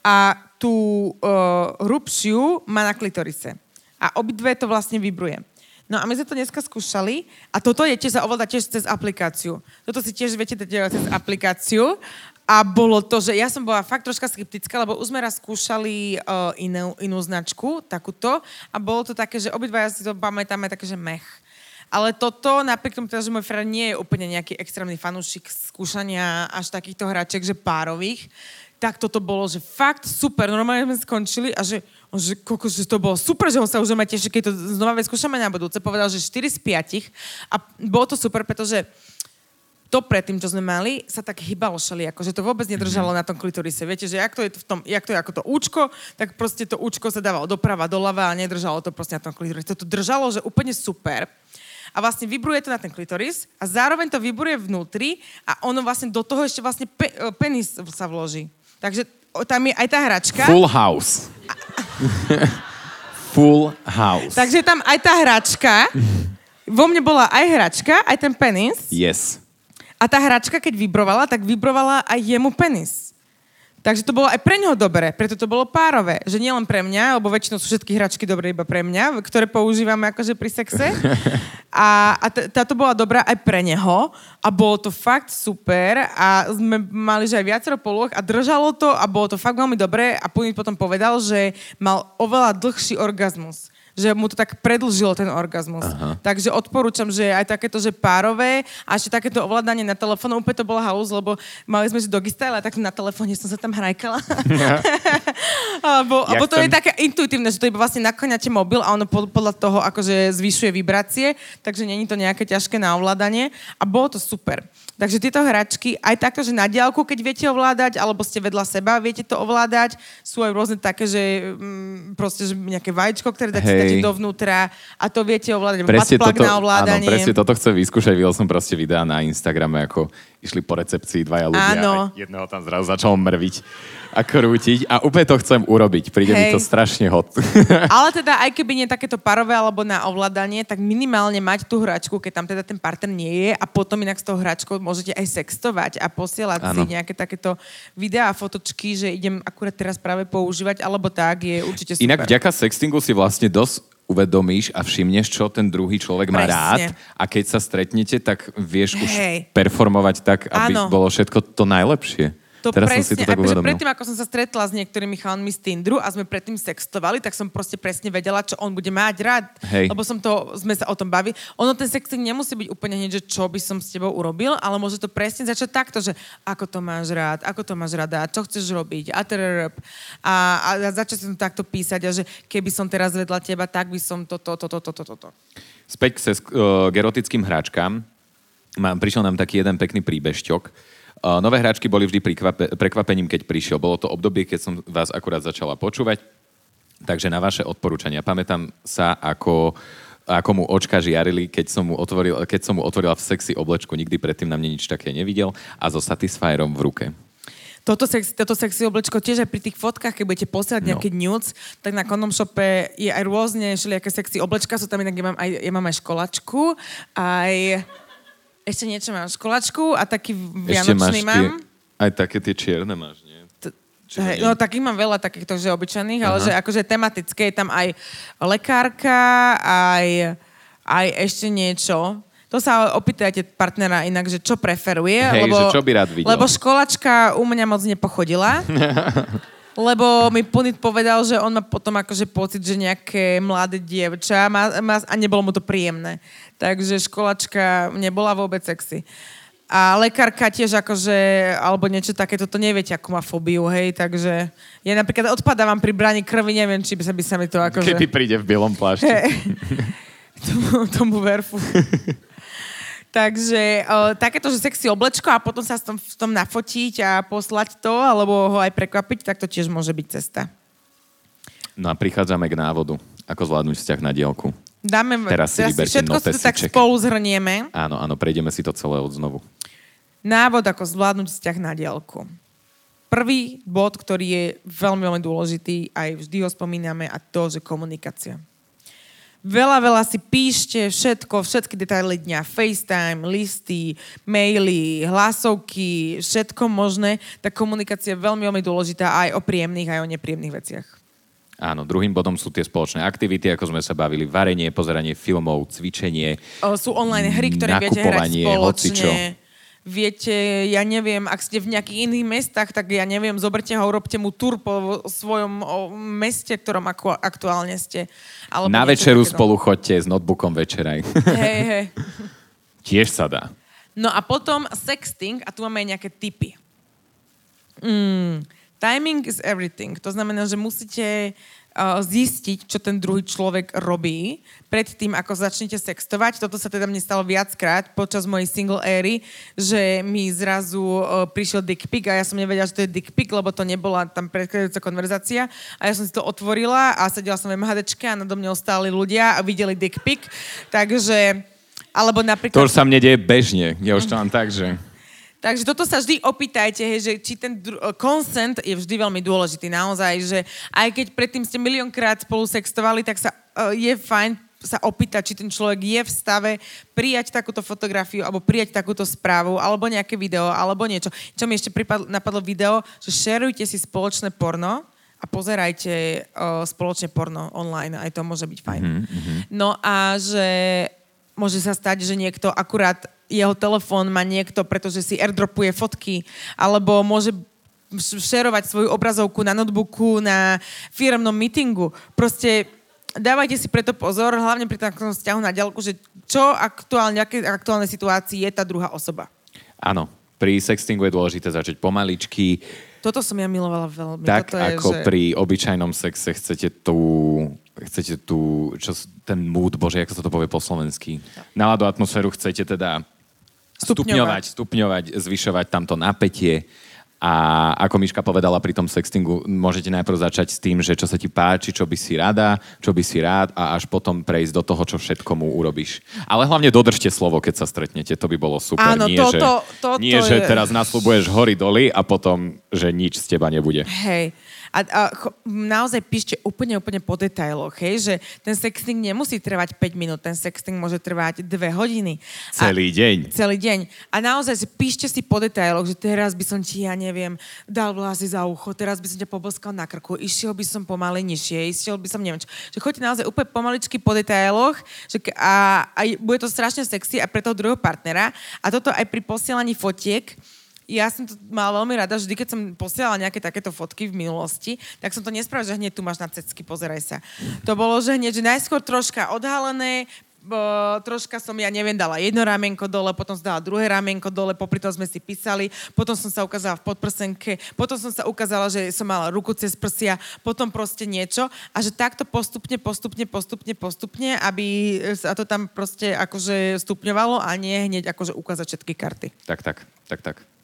a tú uh, rupšiu má na klitorise. A obidve to vlastne vibruje. No a my sme to dneska skúšali a toto je tiež sa ovláda tiež cez aplikáciu. Toto si tiež viete dať cez aplikáciu a bolo to, že ja som bola fakt troška skeptická, lebo už sme raz skúšali uh, inú, inú značku, takúto, a bolo to také, že obidva si to pamätáme také, že mech. Ale toto, napriek tomu, teda, že môj fred nie je úplne nejaký extrémny fanúšik skúšania až takýchto hračiek, že párových, tak toto bolo, že fakt super. Normálne sme skončili a že, že, koko, že to bolo super, že on sa už ma teší, keď to znova vyskúšame na budúce. Povedal, že 4 z 5 a bolo to super, pretože to predtým, čo sme mali, sa tak hýbalo šali, že to vôbec nedržalo mm-hmm. na tom klitorise. Viete, že jak to je v tom, jak to je ako to účko, tak proste to účko sa dávalo doprava, doľava a nedržalo to proste na tom klitorise. To držalo, že úplne super a vlastne vibruje to na ten klitoris a zároveň to vibruje vnútri a ono vlastne do toho ešte vlastne pe- e, penis sa vloží. Takže tam je aj tá hračka.
Full house. Full house.
Takže tam aj tá hračka. Vo mne bola aj hračka, aj ten penis.
Yes.
A tá hračka, keď vibrovala, tak vibrovala aj jemu penis. Takže to bolo aj pre neho dobré, preto to bolo párové. Že nielen pre mňa, lebo väčšinou sú všetky hračky dobré iba pre mňa, ktoré používame akože pri sexe. A, a t- táto bola dobrá aj pre neho a bolo to fakt super a sme mali že aj viacero polôch a držalo to a bolo to fakt veľmi dobré a potom povedal, že mal oveľa dlhší orgazmus že mu to tak predlžilo ten orgazmus. Aha. Takže odporúčam, že aj takéto, že párové a ešte takéto ovládanie na telefónu, úplne to bolo house, lebo mali sme že doggy style a tak na telefóne som sa tam hrajkala. alebo, alebo to ten... je také intuitívne, že to iba vlastne nakláňate mobil a ono podľa toho akože zvyšuje vibrácie, takže není to nejaké ťažké na ovládanie a bolo to super. Takže tieto hračky, aj takto, že na diálku, keď viete ovládať, alebo ste vedľa seba, viete to ovládať, sú aj rôzne také, že mm, proste že nejaké vajíčko, ktoré dáte, dáte dovnútra a to viete ovládať. Presne toto, na ovládanie.
Áno, presne toto chcem vyskúšať. Videl som proste videá na Instagrame, ako išli po recepcii dvaja ľudia Áno. a jedného tam zrazu začalo mrviť a krútiť a úplne to chcem urobiť. Príde Hej. mi to strašne hot.
Ale teda aj keby nie takéto parové alebo na ovládanie, tak minimálne mať tú hračku, keď tam teda ten partner nie je a potom inak s tou hračkou môžete aj sextovať a posielať ano. si nejaké takéto videá a fotočky, že idem akurát teraz práve používať, alebo tak, je určite super.
Inak vďaka sextingu si vlastne dosť uvedomíš a všimneš, čo ten druhý človek má Presne. rád a keď sa stretnete, tak vieš Hej. už performovať tak, aby Áno. bolo všetko to najlepšie.
To Teraz presne, som si to tak akože predtým, ako som sa stretla s niektorými chalanmi z Tinderu a sme predtým sextovali, tak som proste presne vedela, čo on bude mať rád. Hej. Lebo som to, sme sa o tom bavili. Ono ten sexting nemusí byť úplne hneď, že čo by som s tebou urobil, ale môže to presne začať takto, že ako to máš rád, ako to máš rada, čo chceš robiť a, a, a začať som takto písať a že keby som teraz vedľa teba, tak by som toto, toto, toto, toto.
Späť k, ses, uh, k erotickým hráčkám. Mám, prišiel nám taký jeden pekný príbešťok Nové hráčky boli vždy prekvapením, keď prišiel. Bolo to obdobie, keď som vás akurát začala počúvať. Takže na vaše odporúčania. Pamätám sa, ako, ako mu očka žiarili, keď som, mu otvoril, keď som mu otvorila v sexy oblečku. Nikdy predtým na mne nič také nevidel. A so Satisfyerom v ruke.
Toto sexy, toto sexy oblečko tiež aj pri tých fotkách, keď budete posielať no. nejaké nudes, tak na kondom shope je aj rôzne všelijaké sexy oblečka, sú tam inak, ja mám aj, ja mám aj školačku, aj ešte niečo mám. Školačku a taký vianočný mám.
Tie, aj také tie čierne máš, nie?
Hej, no takých mám veľa takýchto, že obyčajných, Aha. ale že akože tematické je tam aj lekárka, aj, aj ešte niečo. To sa opýtajte partnera inak, že čo preferuje.
Hej,
lebo,
že čo by rád videl.
Lebo školačka u mňa moc nepochodila. lebo mi Punit povedal, že on má potom akože pocit, že nejaké mladé dievča má, má, a nebolo mu to príjemné. Takže školačka nebola vôbec sexy. A lekárka tiež akože, alebo niečo takéto, to neviete, ako má fóbiu, hej, takže ja napríklad odpadávam pri bráni krvi, neviem, či by sa, by sa mi to akože...
Kedy príde v bielom plášti. Hey,
tomu, tomu verfu. Takže uh, takéto, že sexy oblečko a potom sa v tom, v tom nafotiť a poslať to, alebo ho aj prekvapiť, tak to tiež môže byť cesta.
No a prichádzame k návodu. Ako zvládnuť vzťah na dielku.
Dáme, teraz si teraz všetko si tak spolu zhrnieme.
Áno, áno, prejdeme si to celé od znovu.
Návod, ako zvládnuť vzťah na dielku. Prvý bod, ktorý je veľmi, veľmi dôležitý, aj vždy ho spomíname, a to, že komunikácia Veľa, veľa si píšte všetko, všetky detaily dňa, FaceTime, listy, maily, hlasovky, všetko možné. Tá komunikácia je veľmi, veľmi dôležitá aj o príjemných, aj o nepríjemných veciach.
Áno, druhým bodom sú tie spoločné aktivity, ako sme sa bavili, varenie, pozeranie filmov, cvičenie.
O, sú online hry, ktoré viete hrať spoločne. Hocičo viete, ja neviem, ak ste v nejakých iných mestách, tak ja neviem, zoberte ho, urobte mu tur po svojom meste, ktorom ako, aktuálne ste.
Alebo Na večeru takéto. spolu chodte s notebookom večeraj.
Hej, hej.
Tiež sa dá.
No a potom sexting, a tu máme aj nejaké typy. Mm, timing is everything. To znamená, že musíte zistiť, čo ten druhý človek robí predtým, ako začnete sextovať. Toto sa teda mne stalo viackrát počas mojej single éry, že mi zrazu prišiel dick pic a ja som nevedela, že to je dick pic, lebo to nebola tam predchádzajúca konverzácia a ja som si to otvorila a sedela som v MHDčke a nado mňou stáli ľudia a videli dick pic. Takže, alebo napríklad...
To už sa mne deje bežne. Ja už to mám tak, že...
Takže toto sa vždy opýtajte, hej, že či ten dru- eh, consent je vždy veľmi dôležitý naozaj, že aj keď predtým ste miliónkrát spolu sextovali, tak sa uh, je fajn sa opýtať, či ten človek je v stave prijať takúto fotografiu alebo prijať takúto správu alebo nejaké video alebo niečo. Čo mi ešte pripadlo, napadlo video, že šerujte si spoločné porno a pozerajte uh, spoločne porno online, aj to môže byť fajn. Mm-hmm. No a že môže sa stať, že niekto akurát jeho telefón má niekto, pretože si airdropuje fotky, alebo môže šerovať svoju obrazovku na notebooku, na firmnom meetingu. Proste dávajte si preto pozor, hlavne pri takom vzťahu na ďalku, že čo aktuálne, aké aktuálne situácii je tá druhá osoba.
Áno, pri sextingu je dôležité začať pomaličky.
Toto som ja milovala veľmi.
Tak
Toto
ako
je, že...
pri obyčajnom sexe chcete tú chcete tú, čo, ten mood, bože, ako sa to povie po slovensky, náladu, atmosféru chcete teda stupňovať, stupňovať, zvyšovať tamto napätie. A ako Miška povedala pri tom sextingu, môžete najprv začať s tým, že čo sa ti páči, čo by si rada, čo by si rád a až potom prejsť do toho, čo všetko mu urobíš. Ale hlavne dodržte slovo, keď sa stretnete, to by bolo super.
Áno,
nie,
to,
že,
to, to,
nie
to
že
je...
teraz nasľubuješ hory doly a potom, že nič z teba nebude.
Hej. A, a naozaj píšte úplne, úplne po detailoch, hej, že ten sexting nemusí trvať 5 minút, ten sexting môže trvať 2 hodiny.
Celý
a,
deň.
Celý deň. A naozaj píšte si po detailoch, že teraz by som ti, ja neviem, dal vlasy za ucho, teraz by som ťa poboskal na krku, išiel by som pomaly nižšie, išiel by som neviem čo. Že choďte naozaj úplne pomaličky po detailoch že, a, a bude to strašne sexy aj pre toho druhého partnera. A toto aj pri posielaní fotiek, ja som to mala veľmi rada, vždy, keď som posielala nejaké takéto fotky v minulosti, tak som to nespravila, že hneď tu máš na cecky, pozeraj sa. To bolo, že hneď, že najskôr troška odhalené, bo, troška som, ja neviem, dala jedno ramienko dole, potom som dala druhé ramienko dole, popri tom sme si písali, potom som sa ukázala v podprsenke, potom som sa ukázala, že som mala ruku cez prsia, potom proste niečo a že takto postupne, postupne, postupne, postupne, aby sa to tam proste akože stupňovalo a nie hneď akože ukázať všetky karty.
Tak, tak, tak, tak.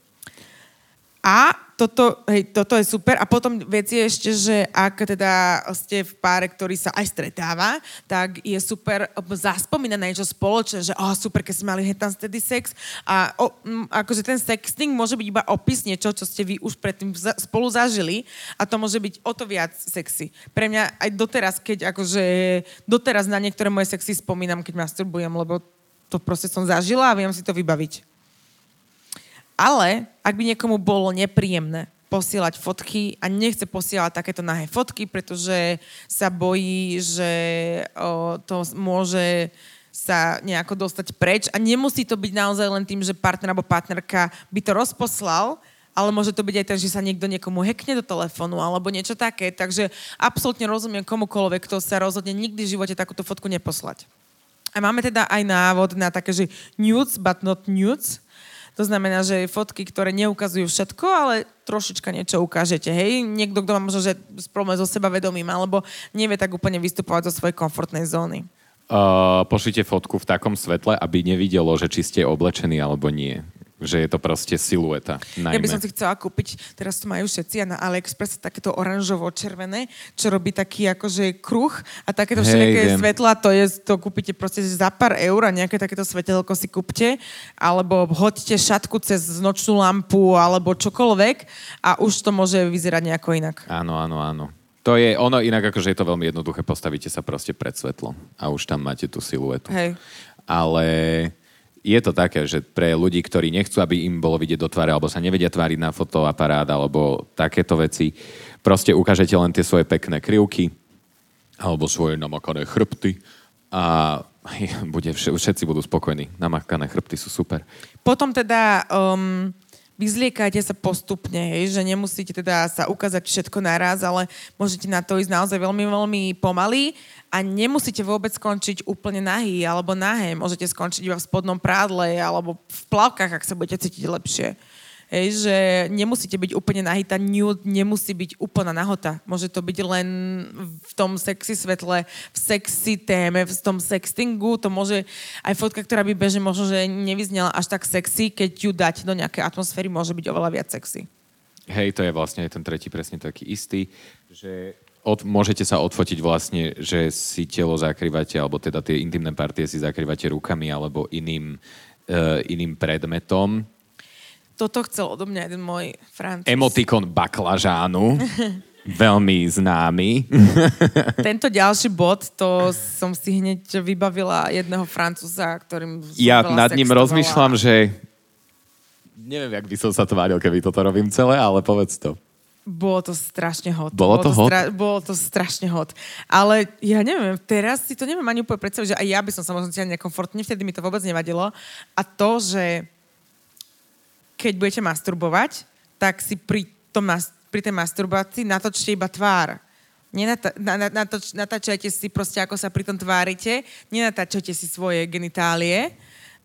A toto, hej, toto je super. A potom vec je ešte, že ak teda ste v páre, ktorý sa aj stretáva, tak je super zaspomínať na niečo spoločné, že oh, super, keď sme mali hetan steady sex. A oh, akože ten sexting môže byť iba opis niečo, čo ste vy už predtým spolu zažili a to môže byť o to viac sexy. Pre mňa aj doteraz, keď akože doteraz na niektoré moje sexy spomínam, keď masturbujem, lebo to proste som zažila a viem si to vybaviť. Ale ak by niekomu bolo nepríjemné posielať fotky a nechce posielať takéto nahé fotky, pretože sa bojí, že o, to môže sa nejako dostať preč a nemusí to byť naozaj len tým, že partner alebo partnerka by to rozposlal, ale môže to byť aj tak, že sa niekto niekomu hekne do telefónu alebo niečo také. Takže absolútne rozumiem komukoľvek, kto sa rozhodne nikdy v živote takúto fotku neposlať. A máme teda aj návod na také, že nudes, but not nudes. To znamená, že fotky, ktoré neukazujú všetko, ale trošička niečo ukážete. Hej, niekto, kto má možno že problém so sebavedomím, alebo nevie tak úplne vystupovať zo svojej komfortnej zóny.
Uh, pošlite fotku v takom svetle, aby nevidelo, že či ste oblečení alebo nie že je to proste silueta. Najmä.
Ja by som si chcela kúpiť, teraz to majú všetci a na AliExpress takéto oranžovo-červené, čo robí taký akože kruh a takéto všelijaké svetla, to je, to kúpite proste za pár eur a nejaké takéto svetelko si kúpte, alebo hoďte šatku cez nočnú lampu alebo čokoľvek a už to môže vyzerať nejako inak.
Áno, áno, áno. To je ono, inak akože je to veľmi jednoduché, postavíte sa proste pred svetlo a už tam máte tú siluetu.
Hej.
Ale je to také, že pre ľudí, ktorí nechcú, aby im bolo vidieť do tváre, alebo sa nevedia tváriť na fotoaparát, alebo takéto veci, proste ukážete len tie svoje pekné krivky, alebo svoje namakané chrbty a bude, všetci budú spokojní. Namakané chrbty sú super.
Potom teda um, vyzliekajte sa postupne, hej, že nemusíte teda sa ukázať všetko naraz, ale môžete na to ísť naozaj veľmi, veľmi pomaly a nemusíte vôbec skončiť úplne nahý alebo nahé. Môžete skončiť iba v spodnom prádle alebo v plavkách, ak sa budete cítiť lepšie. Hej, že nemusíte byť úplne nahý, tá nude nemusí byť úplná nahota. Môže to byť len v tom sexy svetle, v sexy téme, v tom sextingu. To môže aj fotka, ktorá by bežne možno, že nevyznela až tak sexy, keď ju dať do nejakej atmosféry, môže byť oveľa viac sexy.
Hej, to je vlastne aj ten tretí presne taký istý, že od, môžete sa odfotiť vlastne, že si telo zakrývate, alebo teda tie intimné partie si zakrývate rukami alebo iným, uh, iným predmetom
toto chcel odo mňa jeden môj francúz.
Emotikon baklažánu. veľmi známy.
Tento ďalší bod, to som si hneď vybavila jedného francúza, ktorým
Ja nad ním rozmýšľam, že neviem, jak by som sa tváril, keby toto robím celé, ale povedz to.
Bolo to strašne hot.
Bolo to, bolo to hot? Stra-
bolo to strašne hot. Ale ja neviem, teraz si to neviem ani úplne predstaviť, že aj ja by som sa možno cítila nekomfortne, vtedy mi to vôbec nevadilo. A to, že keď budete masturbovať, tak si pri, tom, pri tej masturbácii natočte iba tvár. Nenata- na, na, natoč, natáčajte si proste, ako sa pri tom tvárite, nenatáčajte si svoje genitálie,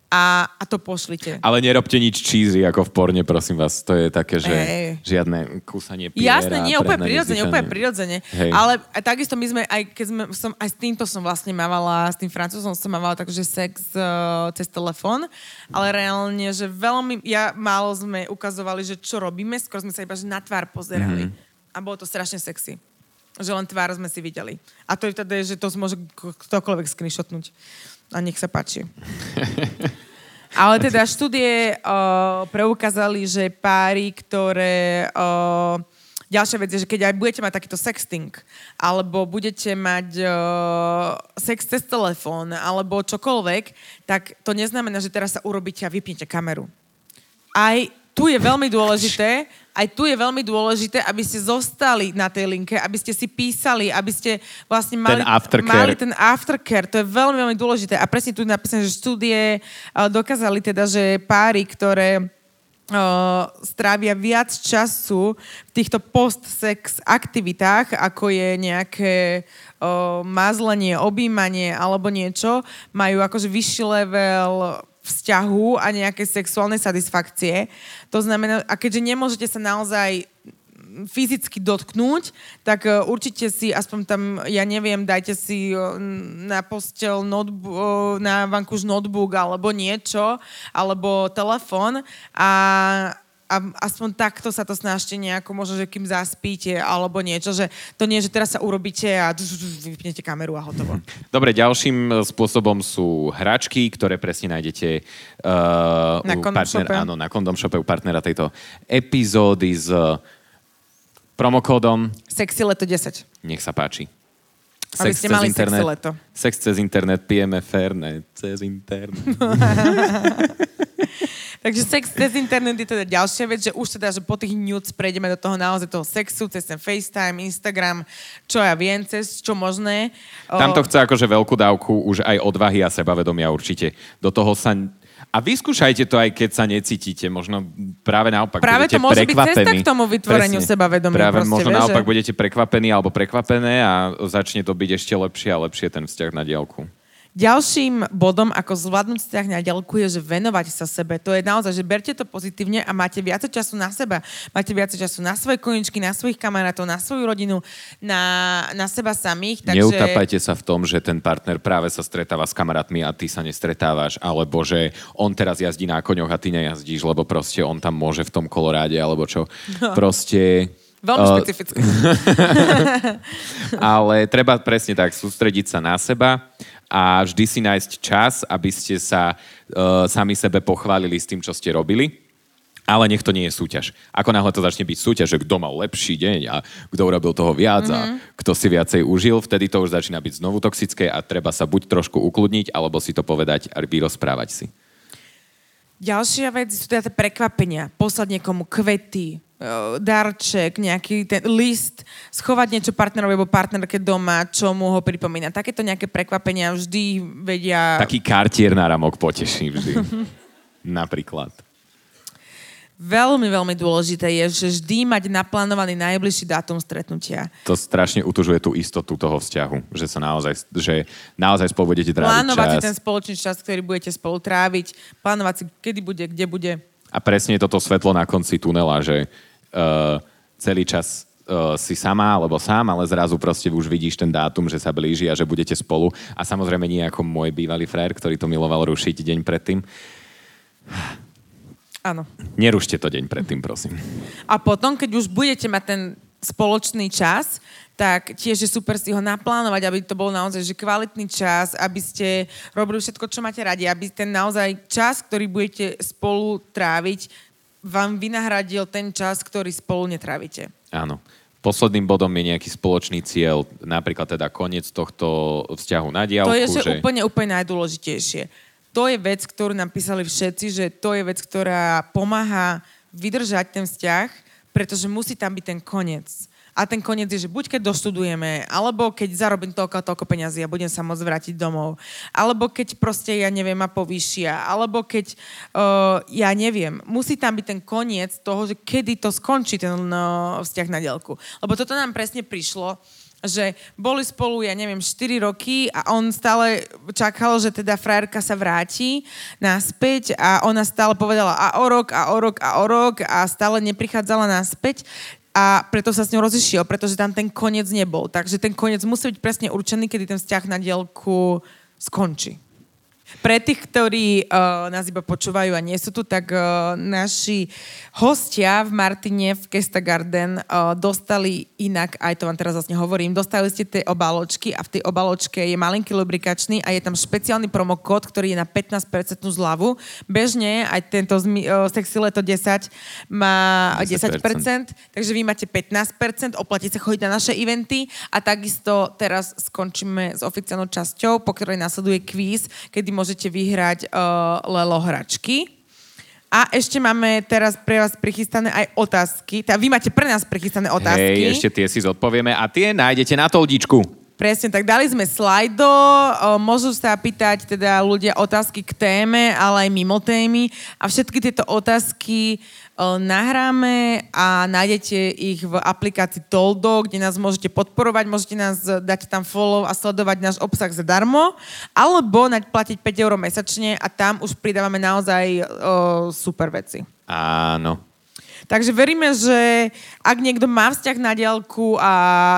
a, a to pošlite.
Ale nerobte nič cheesy ako v porne, prosím vás. To je také, že Ej. žiadne kúsanie piera.
Jasné, nie, úplne prirodzene, úplne prirodzene. Hej. Ale takisto my sme, aj keď sme, som, aj s týmto som vlastne mávala, s tým francúzom som mávala takže sex uh, cez telefón, ale reálne, že veľmi, ja málo sme ukazovali, že čo robíme, skôr sme sa iba že na tvár pozerali. Mm-hmm. A bolo to strašne sexy. Že len tvár sme si videli. A to je teda, že to môže ktokoľvek screenshotnúť a nech sa páči. Ale teda štúdie uh, preukázali, že páry, ktoré... Uh, ďalšia vec je, že keď aj budete mať takýto sexting, alebo budete mať uh, sex cez telefón, alebo čokoľvek, tak to neznamená, že teraz sa urobíte a vypnete kameru. Aj tu je veľmi dôležité, aj tu je veľmi dôležité, aby ste zostali na tej linke, aby ste si písali, aby ste vlastne mali
ten aftercare.
Mali ten aftercare. To je veľmi, veľmi dôležité. A presne tu je napísané, že štúdie uh, dokázali teda, že páry, ktoré uh, strávia viac času v týchto post-sex aktivitách, ako je nejaké uh, mazlenie, objímanie alebo niečo, majú akože vyšší level vzťahu a nejaké sexuálnej satisfakcie. To znamená, a keďže nemôžete sa naozaj fyzicky dotknúť, tak e, určite si aspoň tam, ja neviem, dajte si e, na postel notebook, na vankúš notebook alebo niečo, alebo telefón a a aspoň takto sa to snažte nejako, možno, že kým zaspíte alebo niečo, že to nie, že teraz sa urobíte a vypnete kameru a hotovo.
Dobre, ďalším e, spôsobom sú hračky, ktoré presne nájdete uh,
na u partner,
áno, na Condom Shope u partnera tejto epizódy s promokódom
Sexy leto 10.
Nech sa páči.
Aby Sex ste mali internet, sexy leto.
Sex cez internet, pijeme fernet cez internet.
Takže sex cez internet je teda ďalšia vec, že už teda, že po tých nudes prejdeme do toho naozaj toho sexu, cez ten FaceTime, Instagram, čo ja viem, cez čo možné.
Tam to chce akože veľkú dávku už aj odvahy a sebavedomia určite. Do toho sa a vyskúšajte to aj keď sa necítite. Možno práve naopak
práve
budete
to môže
prekvapení. byť
cesta k tomu vytvoreniu Presne. sebavedomia.
Práve
proste,
možno
vie,
naopak
že...
budete prekvapení alebo prekvapené a začne to byť ešte lepšie a lepšie ten vzťah na diálku.
Ďalším bodom, ako zvládnuť vzťah na ďalku, je, že venovať sa sebe. To je naozaj, že berte to pozitívne a máte viac času na seba. Máte viac času na svoje koničky, na svojich kamarátov, na svoju rodinu, na, na seba samých.
Takže... Neutapajte sa v tom, že ten partner práve sa stretáva s kamarátmi a ty sa nestretávaš, alebo že on teraz jazdí na koňoch a ty nejazdíš, lebo proste on tam môže v tom koloráde, alebo čo. No. Proste...
Veľmi uh, špecifické.
ale treba presne tak sústrediť sa na seba a vždy si nájsť čas, aby ste sa uh, sami sebe pochválili s tým, čo ste robili. Ale nech to nie je súťaž. Ako náhle to začne byť súťaž, že kto mal lepší deň a kto urobil toho viac mm-hmm. a kto si viacej užil, vtedy to už začína byť znovu toxické a treba sa buď trošku ukludniť, alebo si to povedať a vyrozprávať si.
Ďalšia vec sú teda prekvapenia. Poslať niekomu kvety, darček, nejaký ten list, schovať niečo partnerovi alebo partnerke doma, čo mu ho pripomína. Takéto nejaké prekvapenia vždy vedia...
Taký kartier na ramok poteší vždy. Napríklad.
Veľmi, veľmi dôležité je, že vždy mať naplánovaný najbližší dátum stretnutia.
To strašne utužuje tú istotu toho vzťahu, že sa naozaj, že naozaj spolu budete tráviť
Plánovať
čas.
si ten spoločný čas, ktorý budete spolu tráviť, plánovať si, kedy bude, kde bude.
A presne je toto svetlo na konci tunela, že uh, celý čas uh, si sama alebo sám, ale zrazu proste už vidíš ten dátum, že sa blíži a že budete spolu. A samozrejme nie ako môj bývalý frajer, ktorý to miloval rušiť deň predtým.
Áno.
Nerušte to deň predtým, prosím.
A potom, keď už budete mať ten spoločný čas, tak tiež je super si ho naplánovať, aby to bol naozaj že kvalitný čas, aby ste robili všetko, čo máte radi, aby ten naozaj čas, ktorý budete spolu tráviť, vám vynahradil ten čas, ktorý spolu netrávite.
Áno. Posledným bodom je nejaký spoločný cieľ, napríklad teda koniec tohto vzťahu na diálku.
To je že úplne, úplne najdôležitejšie to je vec, ktorú nám písali všetci, že to je vec, ktorá pomáha vydržať ten vzťah, pretože musí tam byť ten koniec. A ten koniec je, že buď keď doštudujeme, alebo keď zarobím toľko a toľko peniazy a budem sa môcť vrátiť domov, alebo keď proste, ja neviem, ma povýšia, alebo keď, uh, ja neviem, musí tam byť ten koniec toho, že kedy to skončí ten uh, vzťah na dielku. Lebo toto nám presne prišlo, že boli spolu, ja neviem, 4 roky a on stále čakal, že teda frajerka sa vráti naspäť a ona stále povedala a o rok, a o rok, a o rok a stále neprichádzala naspäť a preto sa s ňou rozišiel, pretože tam ten koniec nebol. Takže ten koniec musí byť presne určený, kedy ten vzťah na dielku skončí. Pre tých, ktorí uh, nás iba počúvajú a nie sú tu, tak uh, naši hostia v Martine v Kesta Garden uh, dostali inak, aj to vám teraz vlastne hovorím, dostali ste tie obaločky a v tej obaločke je malinký lubrikačný a je tam špeciálny promokód, ktorý je na 15% zľavu. Bežne aj tento uh, sexy leto 10 má 10%, 10%, takže vy máte 15%, oplatíte sa chodiť na naše eventy a takisto teraz skončíme s oficiálnou časťou, po ktorej nasleduje kvíz, kedy môžete vyhrať uh, Lelo hračky. A ešte máme teraz pre vás prichystané aj otázky. Teda vy máte pre nás prichystané otázky.
Hej, ešte tie si zodpovieme a tie nájdete na toldičku.
Presne, tak dali sme slajdo, môžu sa pýtať teda ľudia otázky k téme, ale aj mimo témy a všetky tieto otázky nahráme a nájdete ich v aplikácii Toldo, kde nás môžete podporovať, môžete nás dať tam follow a sledovať náš obsah zadarmo, alebo platiť 5 eur mesačne a tam už pridávame naozaj o, super veci.
Áno.
Takže veríme, že ak niekto má vzťah na diálku a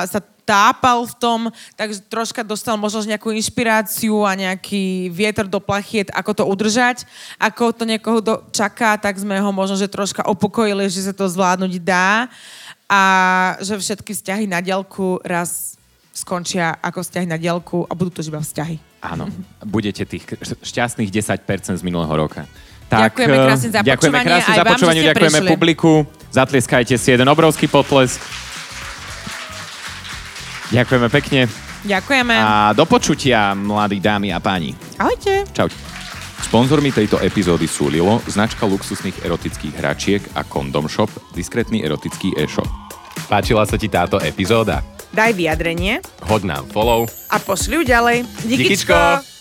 sa tápal v tom, tak troška dostal možno nejakú inšpiráciu a nejaký vietor do plachiet, ako to udržať. Ako to niekoho do, čaká, tak sme ho možno, že troška opokojili, že sa to zvládnuť dá a že všetky vzťahy na diaľku raz skončia ako vzťahy na diaľku a budú to iba vzťahy.
Áno, budete tých šťastných 10% z minulého roka.
Tak, ďakujeme krásne za
ďakujeme
počúvanie.
Krásne za počúvanie, ďakujeme
prišli.
publiku. Zatlieskajte si jeden obrovský potlesk. Ďakujeme pekne.
Ďakujeme.
A do počutia, mladí dámy a páni.
Ahojte.
Čaute. Sponzormi tejto epizódy sú Lilo, značka luxusných erotických hračiek a Condom Shop, diskrétny erotický e-shop. Páčila sa ti táto epizóda?
Daj vyjadrenie.
Hoď nám follow.
A pošli ju ďalej.
Díkyčko.